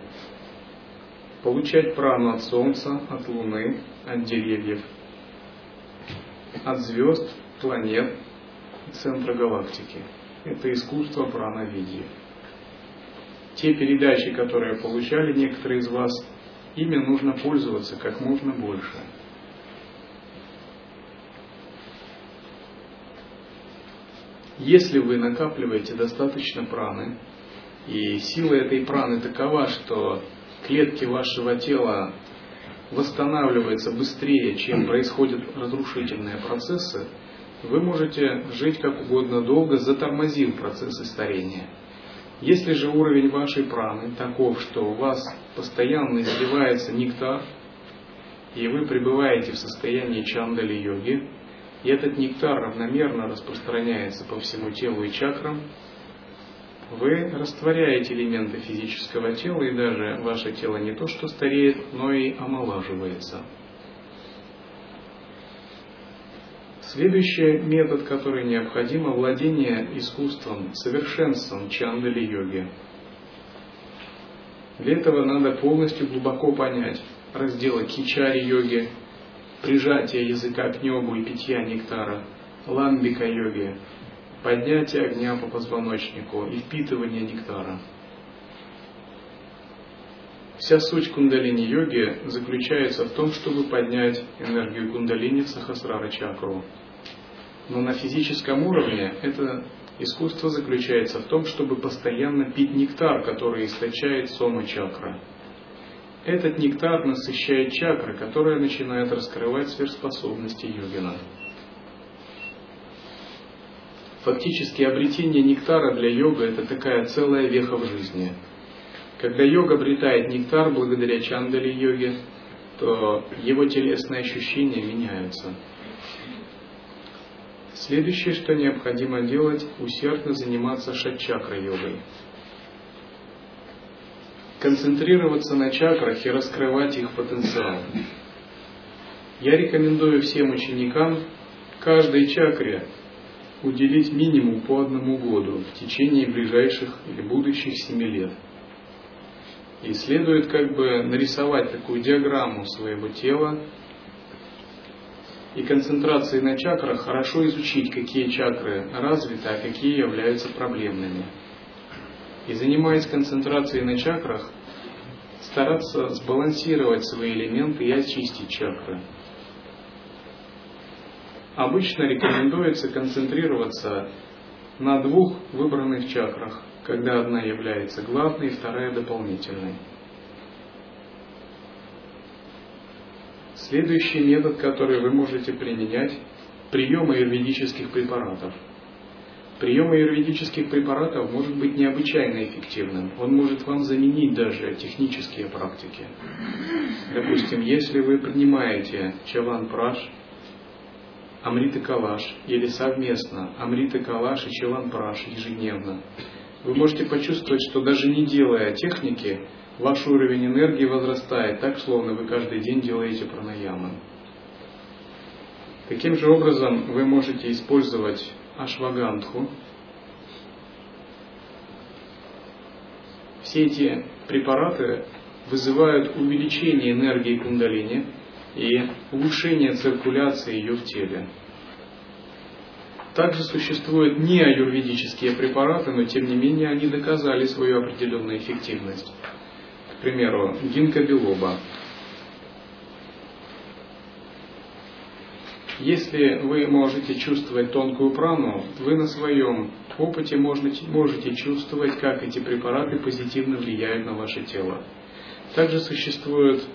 Получать прану от Солнца, от Луны, от деревьев, от звезд, планет, центра галактики. Это искусство прановидия те передачи, которые получали некоторые из вас, ими нужно пользоваться как можно больше. Если вы накапливаете достаточно праны, и сила этой праны такова, что клетки вашего тела восстанавливаются быстрее, чем происходят разрушительные процессы, вы можете жить как угодно долго, затормозив процессы старения – если же уровень вашей праны таков, что у вас постоянно изливается нектар, и вы пребываете в состоянии чандали йоги, и этот нектар равномерно распространяется по всему телу и чакрам, вы растворяете элементы физического тела, и даже ваше тело не то что стареет, но и омолаживается. Следующий метод, который необходим, владение искусством, совершенством чандали-йоги. Для этого надо полностью глубоко понять разделы кичари-йоги, прижатие языка к небу и питья нектара, ламбика-йоги, поднятие огня по позвоночнику и впитывание нектара. Вся суть кундалини-йоги заключается в том, чтобы поднять энергию кундалини в сахасрара чакру, но на физическом уровне это искусство заключается в том, чтобы постоянно пить нектар, который источает сома чакра. Этот нектар насыщает чакры, которая начинает раскрывать сверхспособности йогина. Фактически обретение нектара для йога это такая целая веха в жизни. Когда йога обретает нектар благодаря чандали йоге, то его телесные ощущения меняются. Следующее, что необходимо делать, усердно заниматься шат-чакра-йогой. Концентрироваться на чакрах и раскрывать их потенциал. Я рекомендую всем ученикам каждой чакре уделить минимум по одному году в течение ближайших или будущих семи лет. И следует как бы нарисовать такую диаграмму своего тела, и концентрации на чакрах хорошо изучить, какие чакры развиты, а какие являются проблемными. И занимаясь концентрацией на чакрах, стараться сбалансировать свои элементы и очистить чакры. Обычно рекомендуется концентрироваться на двух выбранных чакрах, когда одна является главной, вторая дополнительной. Следующий метод, который вы можете применять, прием аюрведических препаратов. Прием аюрведических препаратов может быть необычайно эффективным. Он может вам заменить даже технические практики. Допустим, если вы принимаете чаван амрита калаш или совместно амрита калаш и чаван праш ежедневно, вы можете почувствовать, что даже не делая техники, ваш уровень энергии возрастает так, словно вы каждый день делаете пранаямы. Таким же образом вы можете использовать ашвагандху. Все эти препараты вызывают увеличение энергии кундалини и улучшение циркуляции ее в теле. Также существуют не аюрведические препараты, но тем не менее они доказали свою определенную эффективность примеру, гинка. Если вы можете чувствовать тонкую прану, вы на своем опыте можете, можете чувствовать, как эти препараты позитивно влияют на ваше тело. Также существует а,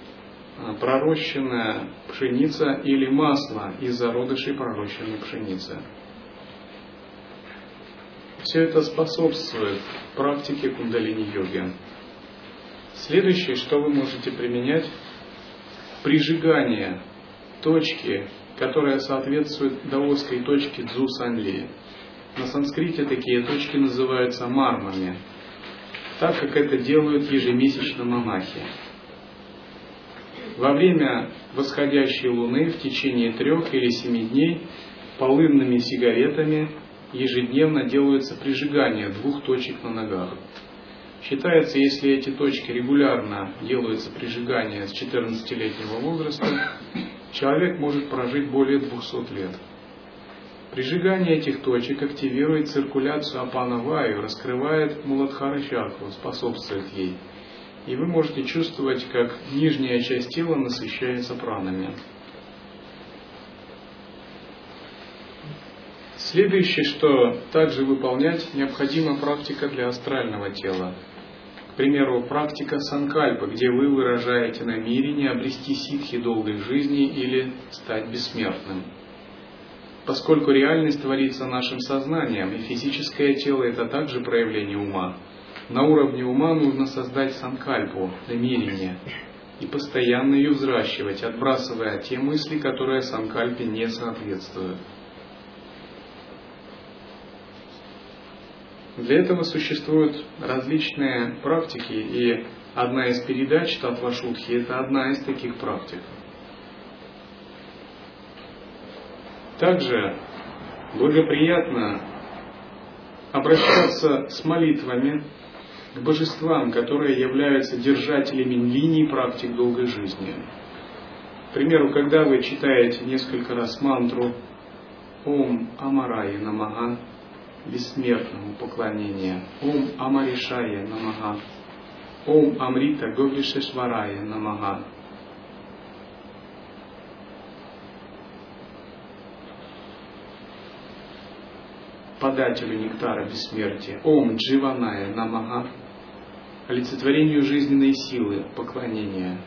пророщенная пшеница или масло из зародышей пророщенной пшеницы. Все это способствует практике кундалини-йоги. Следующее, что вы можете применять, прижигание точки, которая соответствует даосской точке Дзу Санли. На санскрите такие точки называются мармами, так как это делают ежемесячно монахи. Во время восходящей луны в течение трех или семи дней полынными сигаретами ежедневно делаются прижигания двух точек на ногах. Считается, если эти точки регулярно делаются прижигание с 14-летнего возраста, человек может прожить более 200 лет. Прижигание этих точек активирует циркуляцию апанаваю, раскрывает муладхара чакру, способствует ей. И вы можете чувствовать, как нижняя часть тела насыщается пранами. Следующее, что также выполнять, необходима практика для астрального тела. К примеру, практика санкальпа, где вы выражаете намерение обрести ситхи долгой жизни или стать бессмертным. Поскольку реальность творится нашим сознанием, и физическое тело – это также проявление ума, на уровне ума нужно создать санкальпу, намерение, и постоянно ее взращивать, отбрасывая те мысли, которые санкальпе не соответствуют. Для этого существуют различные практики, и одна из передач Татвашутхи – это одна из таких практик. Также благоприятно обращаться с молитвами божествам, которые являются держателями линий практик долгой жизни. К примеру, когда вы читаете несколько раз мантру «Ом Амарай Намага», бессмертному поклонения. Ом Амаришая Намага. Ом Амрита Говишешварая Намага. Подателю нектара бессмертия. Ом Дживаная Намага. Олицетворению жизненной силы поклонения.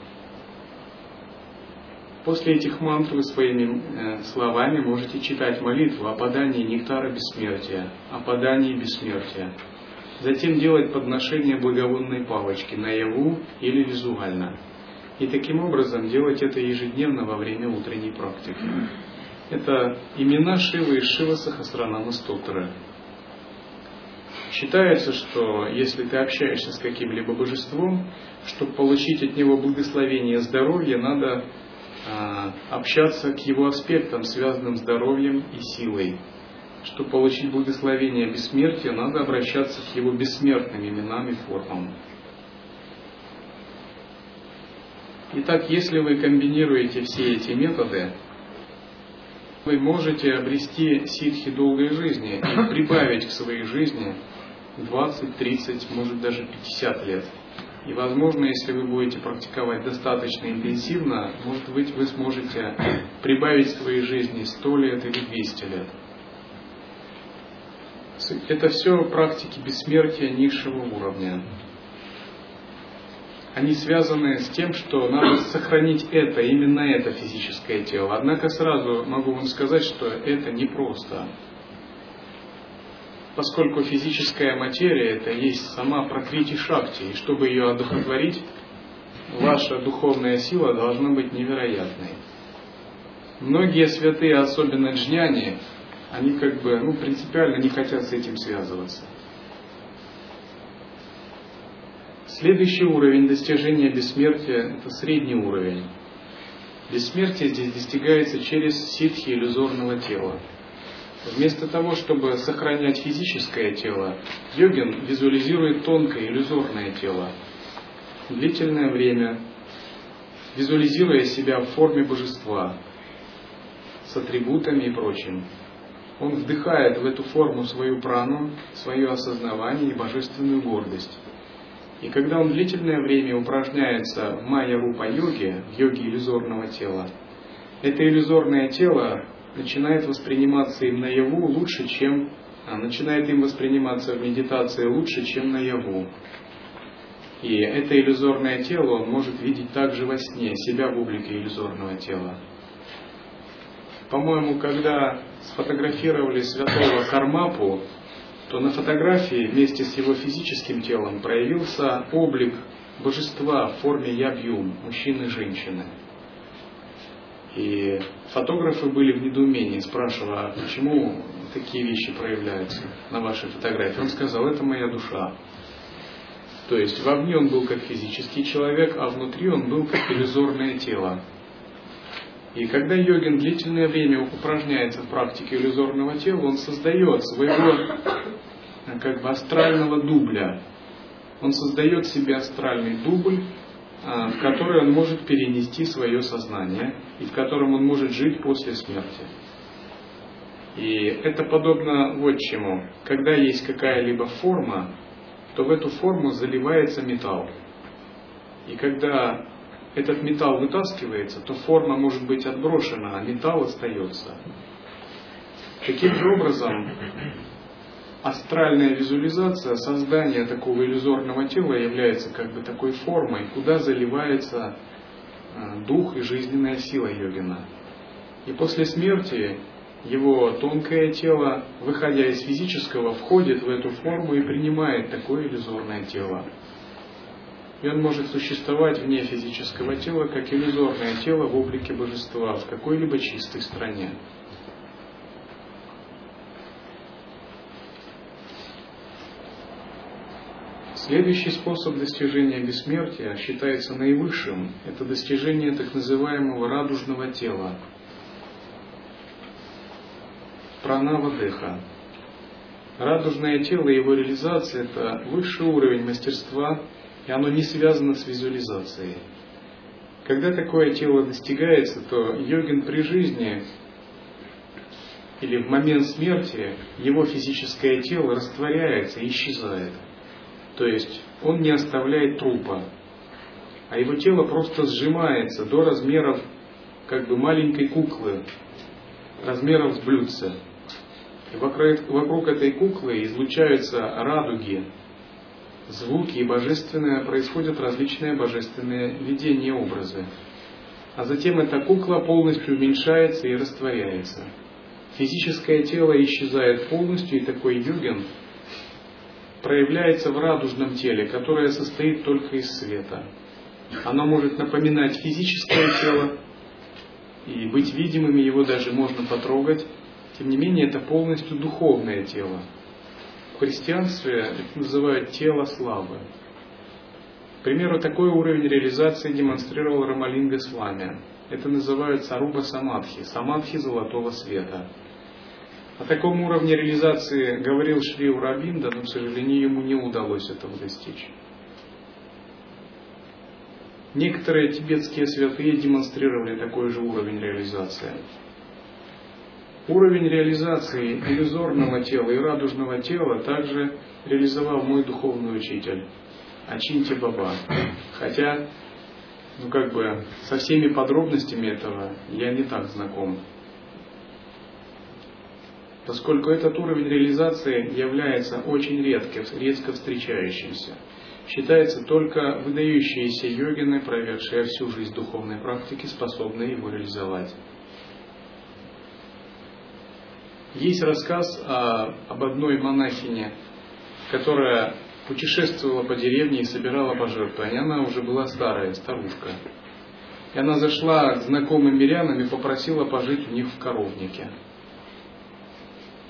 После этих мантр вы своими э, словами можете читать молитву о подании нектара бессмертия, о подании бессмертия. Затем делать подношение благовонной палочки наяву или визуально. И таким образом делать это ежедневно во время утренней практики. Это имена Шивы и Шива Сахасранама Стотры. Считается, что если ты общаешься с каким-либо божеством, чтобы получить от него благословение здоровья, надо а, общаться к его аспектам, связанным с здоровьем и силой. Чтобы получить благословение бессмертия, надо обращаться к его бессмертным именам и формам. Итак, если вы комбинируете все эти методы, Вы можете обрести ситхи долгой жизни и прибавить к своей жизни 20, 30, может даже 50 лет. И, возможно, если вы будете практиковать достаточно интенсивно, может быть, вы сможете прибавить к своей жизни 100 лет или 200 лет. Это все практики бессмертия низшего уровня. Они связаны с тем, что надо сохранить это, именно это физическое тело. Однако сразу могу вам сказать, что это непросто. Поскольку физическая материя это есть сама прокрити шакти, и чтобы ее одухотворить, ваша духовная сила должна быть невероятной. Многие святые, особенно джняне, они как бы ну, принципиально не хотят с этим связываться. Следующий уровень достижения бессмертия – это средний уровень. Бессмертие здесь достигается через ситхи иллюзорного тела. Вместо того, чтобы сохранять физическое тело, йогин визуализирует тонкое иллюзорное тело. Длительное время, визуализируя себя в форме божества, с атрибутами и прочим. Он вдыхает в эту форму свою прану, свое осознавание и божественную гордость. И когда он длительное время упражняется в майя-рупа-йоге, в йоге иллюзорного тела, это иллюзорное тело начинает восприниматься им наяву лучше, чем а, начинает им восприниматься в медитации лучше, чем наяву. И это иллюзорное тело он может видеть также во сне, себя в облике иллюзорного тела. По-моему, когда сфотографировали святого Кармапу, то на фотографии вместе с его физическим телом проявился облик божества в форме ябьюм, мужчины и женщины. И фотографы были в недоумении, спрашивая, а почему такие вещи проявляются на вашей фотографии. Он сказал, это моя душа. То есть вовне он был как физический человек, а внутри он был как иллюзорное тело. И когда йогин длительное время упражняется в практике иллюзорного тела, он создает своего как бы астрального дубля. Он создает себе астральный дубль, в который он может перенести свое сознание и в котором он может жить после смерти. И это подобно вот чему. Когда есть какая-либо форма, то в эту форму заливается металл. И когда этот металл вытаскивается, то форма может быть отброшена, а металл остается. Таким же образом, астральная визуализация, создание такого иллюзорного тела является как бы такой формой, куда заливается э, дух и жизненная сила йогина. И после смерти его тонкое тело, выходя из физического, входит в эту форму и принимает такое иллюзорное тело. И он может существовать вне физического тела, как иллюзорное тело в облике божества в какой-либо чистой стране. Следующий способ достижения бессмертия считается наивысшим. Это достижение так называемого радужного тела. Пранава Деха. Радужное тело и его реализация – это высший уровень мастерства и оно не связано с визуализацией. Когда такое тело достигается, то йогин при жизни или в момент смерти его физическое тело растворяется и исчезает. То есть он не оставляет трупа, а его тело просто сжимается до размеров как бы маленькой куклы, размеров с блюдца. И вокруг, вокруг этой куклы излучаются радуги, звуки и божественное, происходят различные божественные видения, образы. А затем эта кукла полностью уменьшается и растворяется. Физическое тело исчезает полностью, и такой юген проявляется в радужном теле, которое состоит только из света. Оно может напоминать физическое тело, и быть видимым его даже можно потрогать. Тем не менее, это полностью духовное тело, христианстве это называют тело славы. К примеру, такой уровень реализации демонстрировал Рамалинга с вами. Это называется Аруба Самадхи, Самадхи золотого света. О таком уровне реализации говорил Шри Урабинда, но, к сожалению, ему не удалось этого достичь. Некоторые тибетские святые демонстрировали такой же уровень реализации. Уровень реализации иллюзорного тела и радужного тела также реализовал мой духовный учитель Ачинти Баба. Хотя, ну как бы, со всеми подробностями этого я не так знаком. Поскольку этот уровень реализации является очень редко, редко встречающимся. Считается только выдающиеся йогины, проведшие всю жизнь духовной практики, способны его реализовать. Есть рассказ о, об одной монахине, которая путешествовала по деревне и собирала пожертвования. Она уже была старая, старушка. И она зашла к знакомым мирянам и попросила пожить у них в коровнике.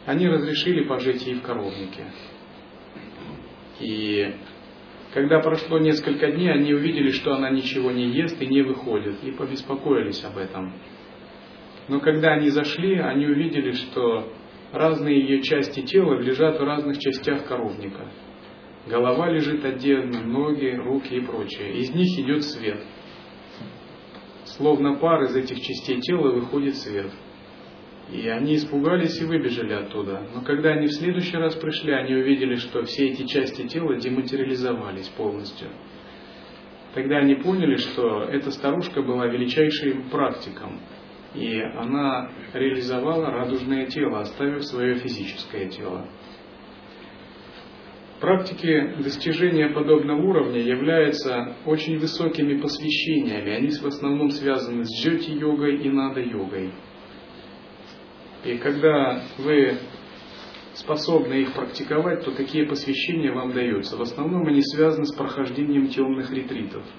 Они разрешили пожить ей в коровнике. И когда прошло несколько дней, они увидели, что она ничего не ест и не выходит, и побеспокоились об этом. Но когда они зашли, они увидели, что разные ее части тела лежат в разных частях коровника. Голова лежит отдельно, ноги, руки и прочее. Из них идет свет. Словно пар из этих частей тела выходит свет. И они испугались и выбежали оттуда. Но когда они в следующий раз пришли, они увидели, что все эти части тела дематериализовались полностью. Тогда они поняли, что эта старушка была величайшим практиком, и она реализовала радужное тело, оставив свое физическое тело. Практики достижения подобного уровня являются очень высокими посвящениями. Они в основном связаны с джоти-йогой и нада-йогой. И когда вы способны их практиковать, то такие посвящения вам даются. В основном они связаны с прохождением темных ретритов –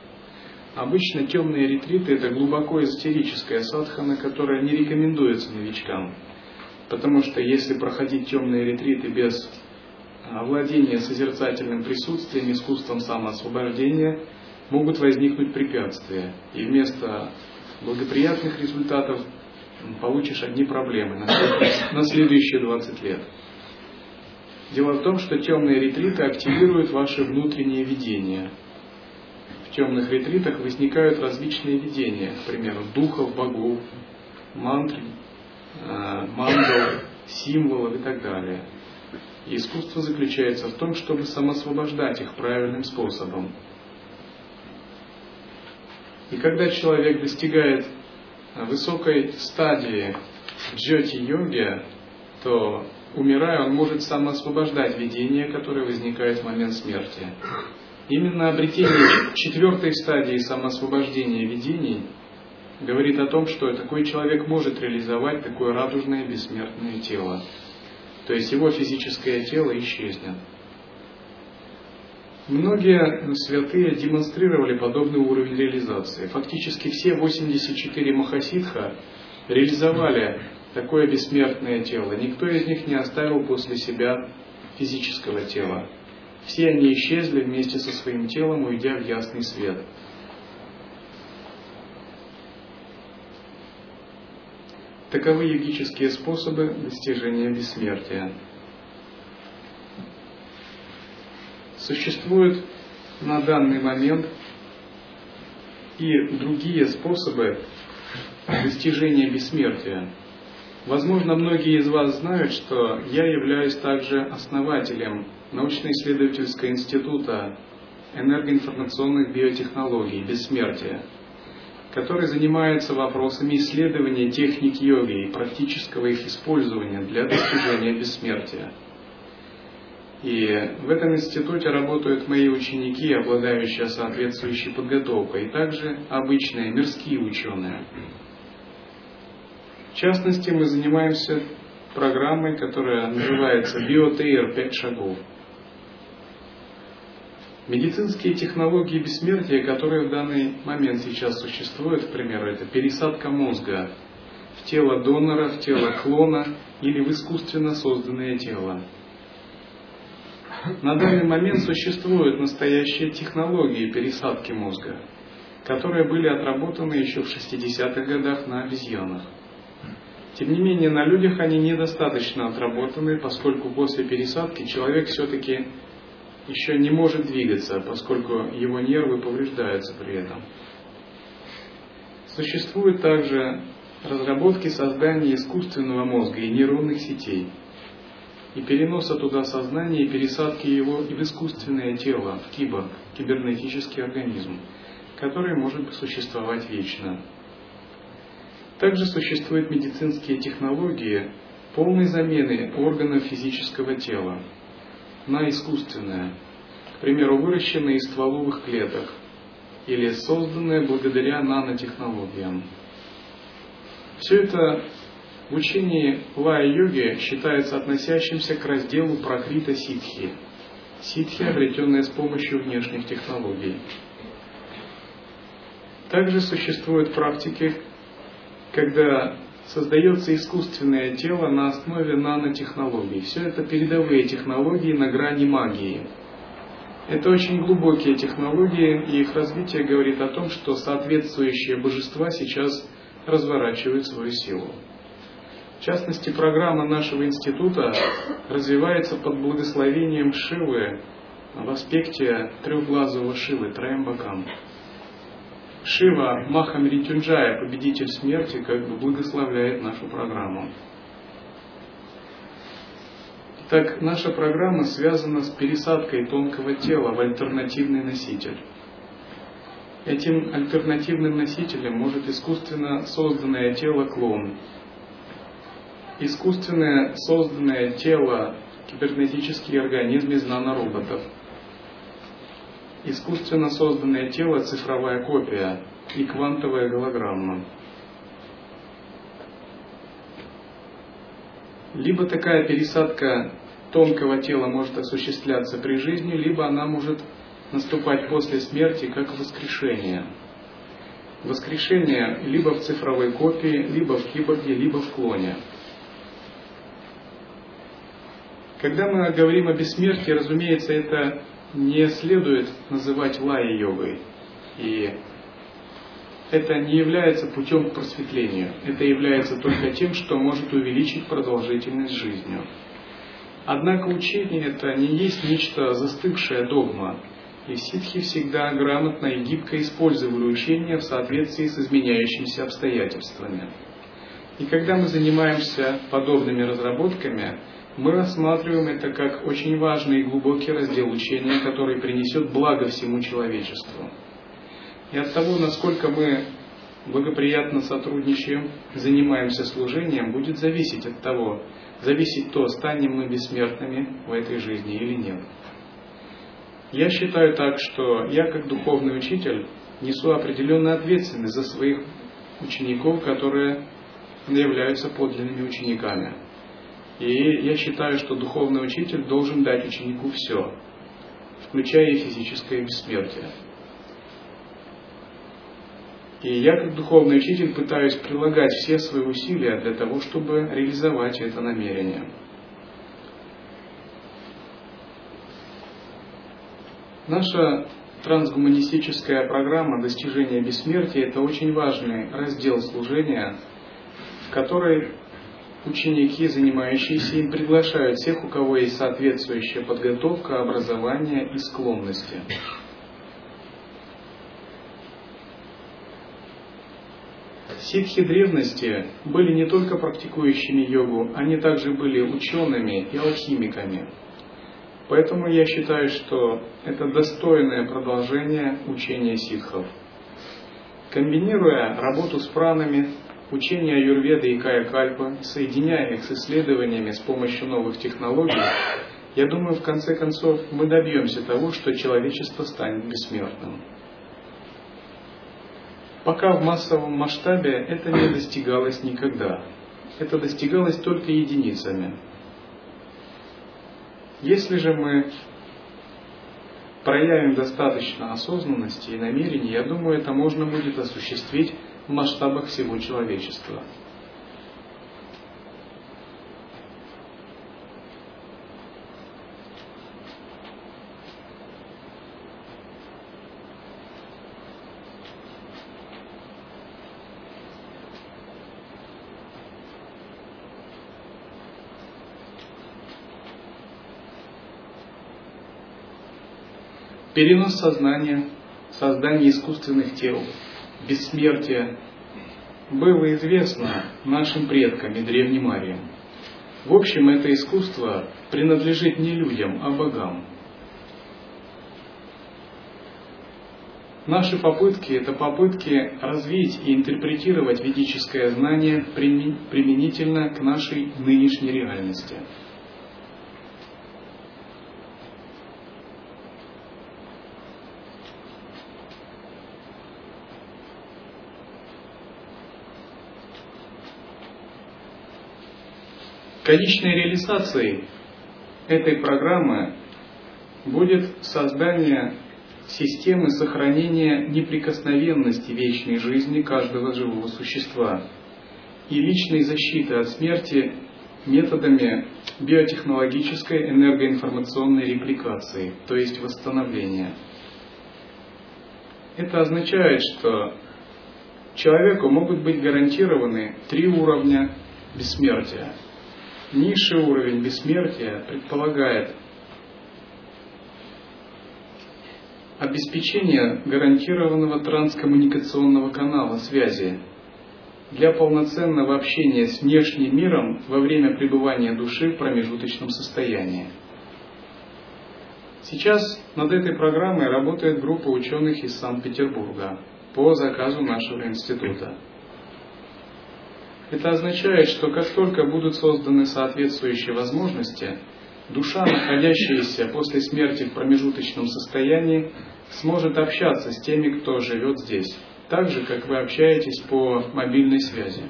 Обычно темные ретриты – это глубоко эзотерическая садхана, которая не рекомендуется новичкам. Потому что если проходить темные ретриты без овладения созерцательным присутствием, искусством самоосвобождения, могут возникнуть препятствия. И вместо благоприятных результатов получишь одни проблемы на следующие 20 лет. Дело в том, что темные ретриты активируют ваше внутреннее видение – в темных ретритах возникают различные видения, к примеру, духов, богов, мантр, э, мандал, символов и так далее. И искусство заключается в том, чтобы самосвобождать их правильным способом. И когда человек достигает высокой стадии джоти-йоги, то, умирая, он может самоосвобождать видения, которые возникают в момент смерти. Именно обретение четвертой стадии самоосвобождения видений говорит о том, что такой человек может реализовать такое радужное бессмертное тело. То есть его физическое тело исчезнет. Многие святые демонстрировали подобный уровень реализации. Фактически все 84 махасидха реализовали такое бессмертное тело. Никто из них не оставил после себя физического тела. Все они исчезли вместе со своим телом, уйдя в ясный свет. Таковы йогические способы достижения бессмертия. Существуют на данный момент и другие способы достижения бессмертия. Возможно, многие из вас знают, что я являюсь также основателем научно-исследовательского института энергоинформационных биотехнологий «Бессмертие», который занимается вопросами исследования техник йоги и практического их использования для достижения бессмертия. И в этом институте работают мои ученики, обладающие соответствующей подготовкой, и также обычные мирские ученые. В частности, мы занимаемся программой, которая называется «Биотейр. Пять шагов». Медицинские технологии бессмертия, которые в данный момент сейчас существуют, к примеру, это пересадка мозга в тело донора, в тело клона или в искусственно созданное тело. На данный момент существуют настоящие технологии пересадки мозга, которые были отработаны еще в 60-х годах на обезьянах. Тем не менее, на людях они недостаточно отработаны, поскольку после пересадки человек все-таки еще не может двигаться, поскольку его нервы повреждаются при этом. Существует также разработки создания искусственного мозга и нейронных сетей и переноса туда сознания и пересадки его в искусственное тело, в киборг, кибернетический организм, который может существовать вечно. Также существуют медицинские технологии полной замены органов физического тела на искусственное, к примеру, выращенные из стволовых клеток или созданное благодаря нанотехнологиям. Все это в учении лая-йоги считается относящимся к разделу пракрита ситхи. Ситхи, обретенные с помощью внешних технологий. Также существуют практики, когда создается искусственное тело на основе нанотехнологий. Все это передовые технологии на грани магии. Это очень глубокие технологии, и их развитие говорит о том, что соответствующие божества сейчас разворачивают свою силу. В частности, программа нашего института развивается под благословением Шивы в аспекте трехглазого Шивы, Траембакам. Шива Махамритюнджая, победитель смерти, как бы благословляет нашу программу. Так, наша программа связана с пересадкой тонкого тела в альтернативный носитель. Этим альтернативным носителем может искусственно созданное тело клон, искусственное созданное тело кибернетический организм из нанороботов – искусственно созданное тело цифровая копия и квантовая голограмма. Либо такая пересадка тонкого тела может осуществляться при жизни, либо она может наступать после смерти как воскрешение. Воскрешение либо в цифровой копии, либо в киборге, либо в клоне. Когда мы говорим о бессмертии, разумеется, это не следует называть лая-йогой. И это не является путем к просветлению. Это является только тем, что может увеличить продолжительность жизни. Однако учение это не есть нечто застывшая догма. И ситхи всегда грамотно и гибко использовали учение в соответствии с изменяющимися обстоятельствами. И когда мы занимаемся подобными разработками, мы рассматриваем это как очень важный и глубокий раздел учения, который принесет благо всему человечеству. И от того, насколько мы благоприятно сотрудничаем, занимаемся служением, будет зависеть от того, зависеть то, станем мы бессмертными в этой жизни или нет. Я считаю так, что я как духовный учитель несу определенную ответственность за своих учеников, которые являются подлинными учениками. И я считаю, что духовный учитель должен дать ученику все, включая и физическое бессмертие. И я, как духовный учитель, пытаюсь прилагать все свои усилия для того, чтобы реализовать это намерение. Наша трансгуманистическая программа достижения бессмертия – это очень важный раздел служения, в который ученики, занимающиеся им, приглашают всех, у кого есть соответствующая подготовка, образование и склонности. Ситхи древности были не только практикующими йогу, они также были учеными и алхимиками. Поэтому я считаю, что это достойное продолжение учения ситхов. Комбинируя работу с пранами, Учения Аюрведы и Кая Кальпа, соединяя их с исследованиями с помощью новых технологий, я думаю, в конце концов мы добьемся того, что человечество станет бессмертным. Пока в массовом масштабе это не достигалось никогда. Это достигалось только единицами. Если же мы проявим достаточно осознанности и намерений, я думаю, это можно будет осуществить в масштабах всего человечества. Перенос сознания, создание искусственных тел – бессмертие было известно нашим предкам и древним ариям. В общем, это искусство принадлежит не людям, а богам. Наши попытки – это попытки развить и интерпретировать ведическое знание применительно к нашей нынешней реальности. Конечной реализацией этой программы будет создание системы сохранения неприкосновенности вечной жизни каждого живого существа и личной защиты от смерти методами биотехнологической энергоинформационной репликации, то есть восстановления. Это означает, что человеку могут быть гарантированы три уровня бессмертия. Низший уровень бессмертия предполагает обеспечение гарантированного транскоммуникационного канала связи для полноценного общения с внешним миром во время пребывания души в промежуточном состоянии. Сейчас над этой программой работает группа ученых из Санкт-Петербурга по заказу нашего института. Это означает, что как только будут созданы соответствующие возможности, душа, находящаяся после смерти в промежуточном состоянии, сможет общаться с теми, кто живет здесь, так же, как вы общаетесь по мобильной связи.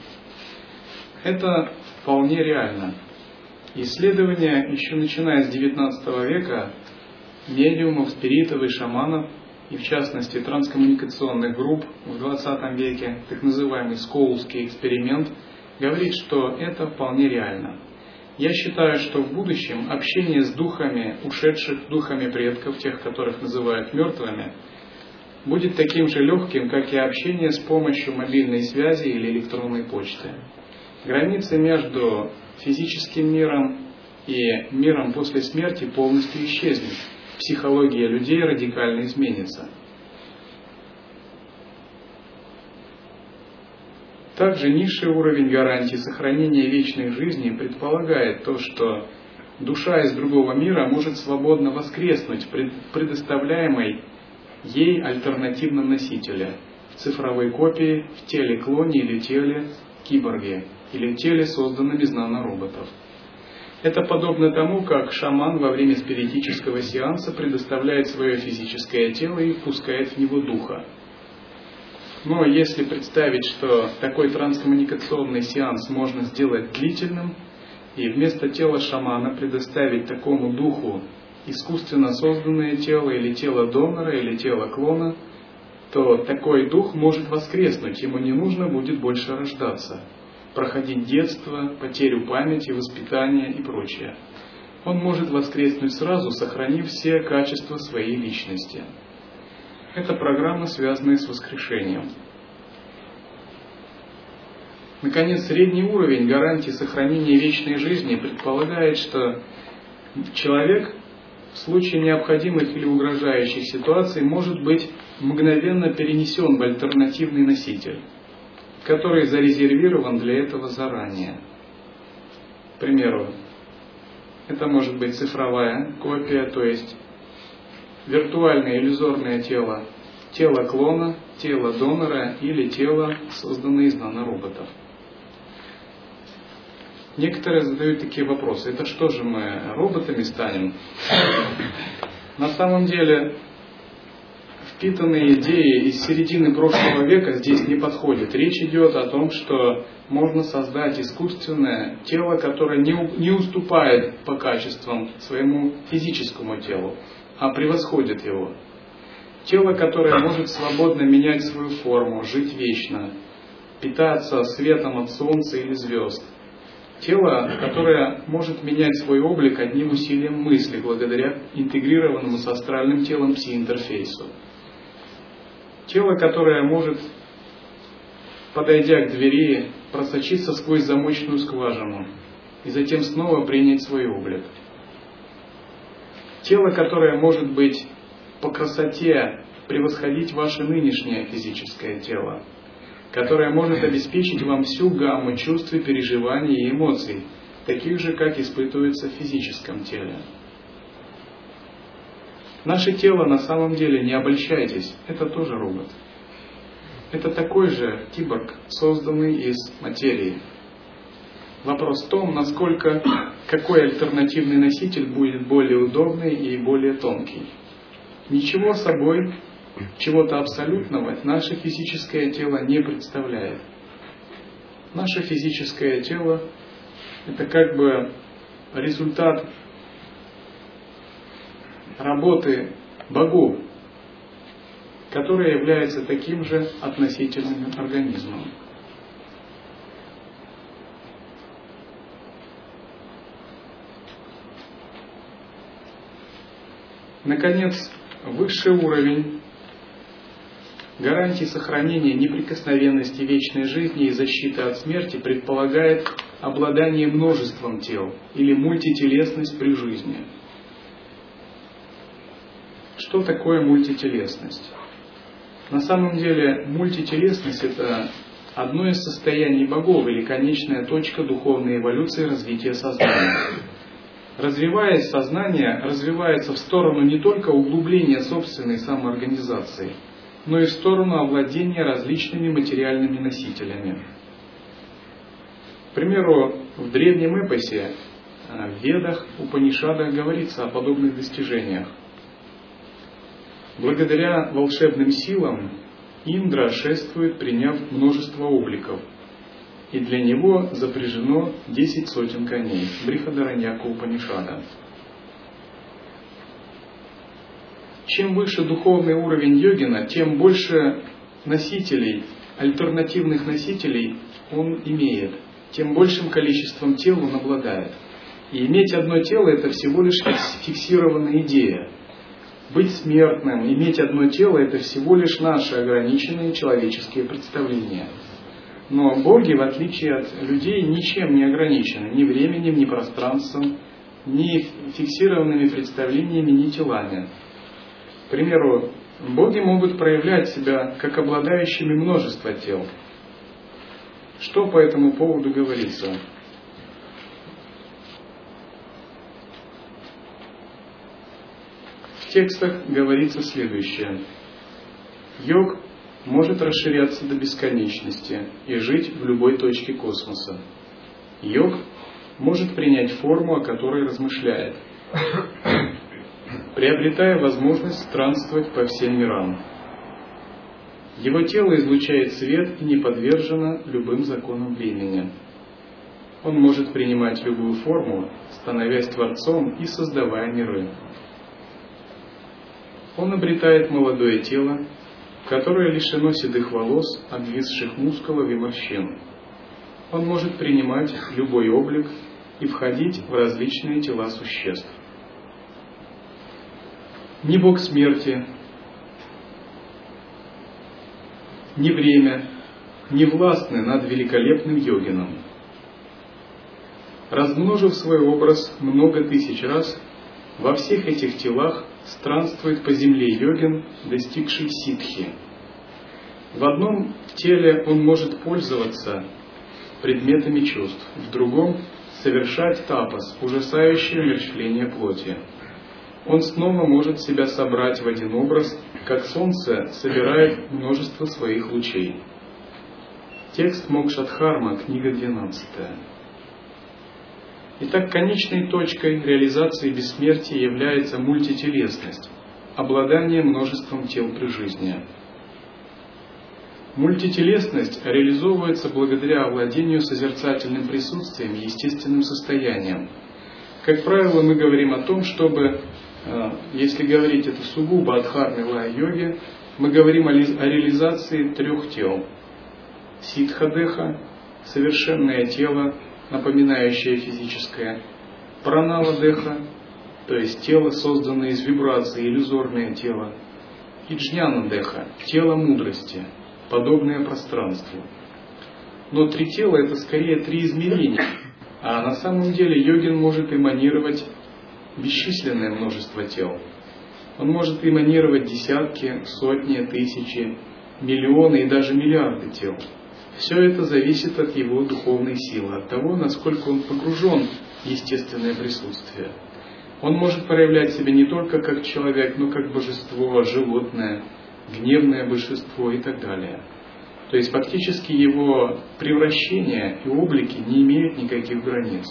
Это вполне реально. Исследования, еще начиная с XIX века, медиумов, спиритов и шаманов, и в частности транскоммуникационных групп в XX веке, так называемый Скоулский эксперимент, говорит, что это вполне реально. Я считаю, что в будущем общение с духами, ушедших духами предков, тех, которых называют мертвыми, будет таким же легким, как и общение с помощью мобильной связи или электронной почты. Границы между физическим миром и миром после смерти полностью исчезнет. Психология людей радикально изменится. Также низший уровень гарантии сохранения вечной жизни предполагает то, что душа из другого мира может свободно воскреснуть предоставляемой ей альтернативном носителе, в цифровой копии, в теле клоне или теле киборге, или теле, созданном из нанороботов. Это подобно тому, как шаман во время спиритического сеанса предоставляет свое физическое тело и впускает в него духа – но если представить, что такой транскоммуникационный сеанс можно сделать длительным, и вместо тела шамана предоставить такому духу искусственно созданное тело или тело донора или тело клона, то такой дух может воскреснуть, ему не нужно будет больше рождаться, проходить детство, потерю памяти, воспитание и прочее. Он может воскреснуть сразу, сохранив все качества своей личности. Это программа, связанная с воскрешением. Наконец, средний уровень гарантии сохранения вечной жизни предполагает, что человек в случае необходимых или угрожающих ситуаций может быть мгновенно перенесен в альтернативный носитель, который зарезервирован для этого заранее. К примеру, это может быть цифровая копия, то есть виртуальное иллюзорное тело, тело клона, тело донора или тело, созданное из нанороботов. Некоторые задают такие вопросы. Это что же мы роботами станем? На самом деле, впитанные идеи из середины прошлого века здесь не подходят. Речь идет о том, что можно создать искусственное тело, которое не, не уступает по качествам своему физическому телу а превосходит его. Тело, которое может свободно менять свою форму, жить вечно, питаться светом от солнца или звезд. Тело, которое может менять свой облик одним усилием мысли, благодаря интегрированному с астральным телом пси-интерфейсу. Тело, которое может, подойдя к двери, просочиться сквозь замочную скважину и затем снова принять свой облик – Тело, которое может быть по красоте превосходить ваше нынешнее физическое тело. которая может обеспечить вам всю гамму чувств и переживаний и эмоций, таких же, как испытывается в физическом теле. Наше тело на самом деле, не обольщайтесь, это тоже робот. Это такой же киборг, созданный из материи. Вопрос в том, насколько, какой альтернативный носитель будет более удобный и более тонкий. Ничего собой, чего-то абсолютного наше физическое тело не представляет. Наше физическое тело – это как бы результат работы богов, которая является таким же относительным организмом. Наконец, высший уровень гарантии сохранения неприкосновенности вечной жизни и защиты от смерти предполагает обладание множеством тел или мультителесность при жизни – что такое мультителесность? На самом деле мультителесность это одно из состояний богов или конечная точка духовной эволюции развития сознания. Развиваясь, сознание развивается в сторону не только углубления собственной самоорганизации, но и в сторону овладения различными материальными носителями. К примеру, в древнем эпосе, э, в Ведах, Упанишадах говорится о подобных достижениях. Благодаря волшебным силам Индра шествует, приняв множество обликов, и для него запряжено десять сотен коней. Брихадараньяка Упанишада. Чем выше духовный уровень йогина, тем больше носителей, альтернативных носителей он имеет, тем большим количеством тел он обладает. И иметь одно тело – это всего лишь фиксированная идея – быть смертным, иметь одно тело – это всего лишь наши ограниченные человеческие представления. Но боги, в отличие от людей, ничем не ограничены, ни временем, ни пространством, ни фиксированными представлениями, ни телами. К примеру, боги могут проявлять себя как обладающими множество тел. Что по этому поводу говорится? текстах говорится следующее. Йог может расширяться до бесконечности и жить в любой точке космоса. Йог может принять форму, о которой размышляет, приобретая возможность странствовать по всем мирам. Его тело излучает свет и не подвержено любым законам времени. Он может принимать любую форму, становясь Творцом и создавая миры он обретает молодое тело, которое лишено седых волос, обвисших мускулов и морщин. Он может принимать любой облик и входить в различные тела существ. Ни бог смерти, ни время не властны над великолепным йогином. Размножив свой образ много тысяч раз, во всех этих телах странствует по земле йогин, достигший ситхи. В одном теле он может пользоваться предметами чувств, в другом – совершать тапас, ужасающее умерщвление плоти. Он снова может себя собрать в один образ, как солнце собирает множество своих лучей. Текст Мокшатхарма, книга 12. Итак, конечной точкой реализации бессмертия является мультителесность, обладание множеством тел при жизни. Мультителесность реализовывается благодаря овладению созерцательным присутствием естественным состоянием. Как правило, мы говорим о том, чтобы, э, если говорить это сугубо от хармила йоги, мы говорим о реализации трех тел. Ситхадеха, совершенное тело, напоминающее физическое, пранава деха, то есть тело, созданное из вибрации, иллюзорное тело, и джняна деха, тело мудрости, подобное пространству. Но три тела это скорее три измерения, а на самом деле йогин может эманировать бесчисленное множество тел. Он может эманировать десятки, сотни, тысячи, миллионы и даже миллиарды тел. Все это зависит от его духовной силы, от того, насколько он погружен в естественное присутствие. Он может проявлять себя не только как человек, но как божество, животное, гневное божество и так далее. То есть фактически его превращения и облики не имеют никаких границ.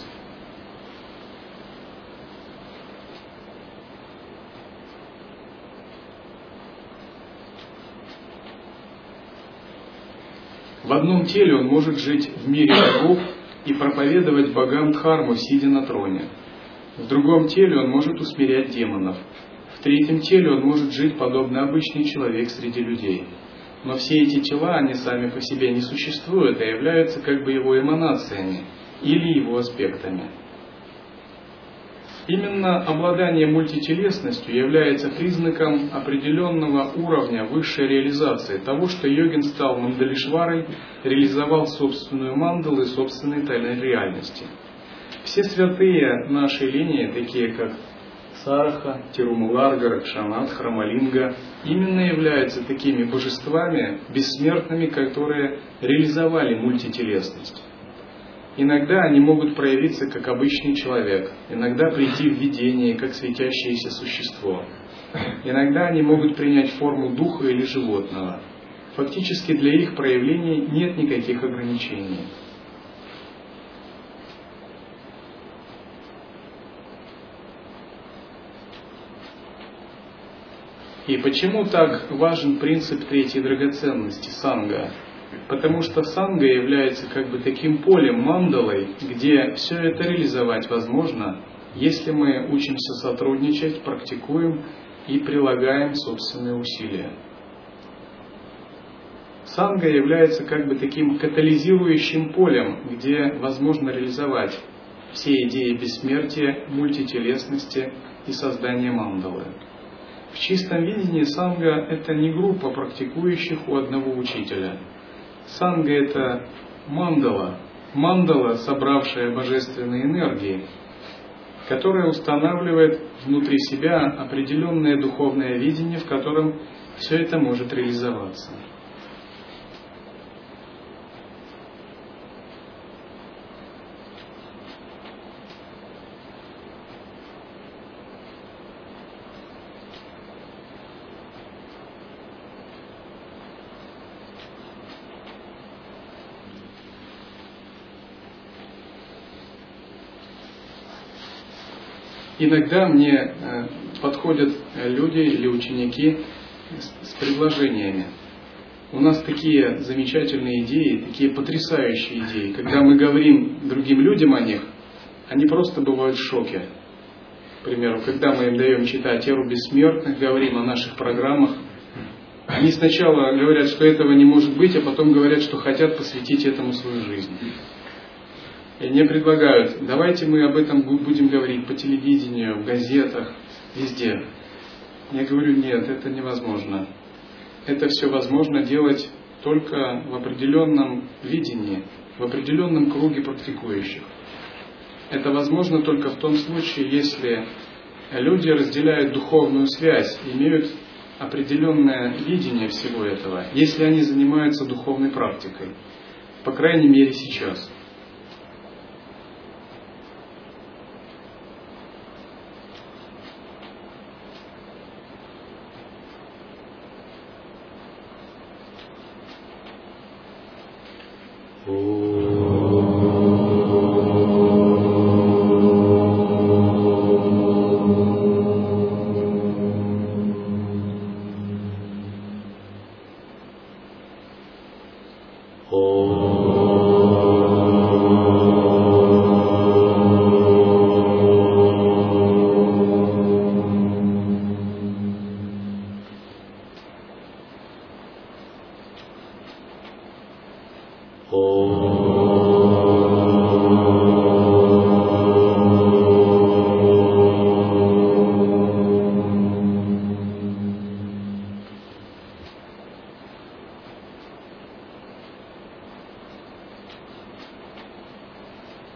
В одном теле он может жить в мире богов и проповедовать богам Дхарму, сидя на троне. В другом теле он может усмирять демонов. В третьем теле он может жить подобно обычный человек среди людей. Но все эти тела, они сами по себе не существуют, а являются как бы его эманациями или его аспектами. Именно обладание мультителесностью является признаком определенного уровня высшей реализации того, что йогин стал мандалишварой, реализовал собственную мандалу и собственной тайной реальности. Все святые нашей линии, такие как Сараха, Тирумуларга, Ракшанат, Храмалинга, именно являются такими божествами бессмертными, которые реализовали мультителесность. Иногда они могут проявиться как обычный человек, иногда прийти в видение как светящееся существо. Иногда они могут принять форму духа или животного. Фактически для их проявлений нет никаких ограничений. И почему так важен принцип третьей драгоценности санга? Потому что санга является как бы таким полем, мандалой, где все это реализовать возможно, если мы учимся сотрудничать, практикуем и прилагаем собственные усилия. Санга является как бы таким катализирующим полем, где возможно реализовать все идеи бессмертия, мультителесности и создания мандалы. В чистом видении санга – это не группа практикующих у одного учителя. Санга – это мандала, мандала, собравшая божественные энергии, которая устанавливает внутри себя определенное духовное видение, в котором все это может реализоваться. Иногда мне э, подходят э, люди или ученики с предложениями. У нас такие замечательные идеи, такие потрясающие идеи. Когда мы говорим другим людям о них, они просто бывают в шоке. К примеру, когда мы им даем читать «Эру бессмертных», говорим о наших программах, они сначала говорят, что этого не может быть, а потом говорят, что хотят посвятить этому свою жизнь. И мне предлагают, давайте мы об этом будем говорить по телевидению, в газетах, везде. Я говорю, нет, это невозможно. Это все возможно делать только в определенном видении, в определенном круге практикующих. Это возможно только в том случае, если люди разделяют духовную связь, имеют определенное видение всего этого, если они занимаются духовной практикой. По крайней мере сейчас.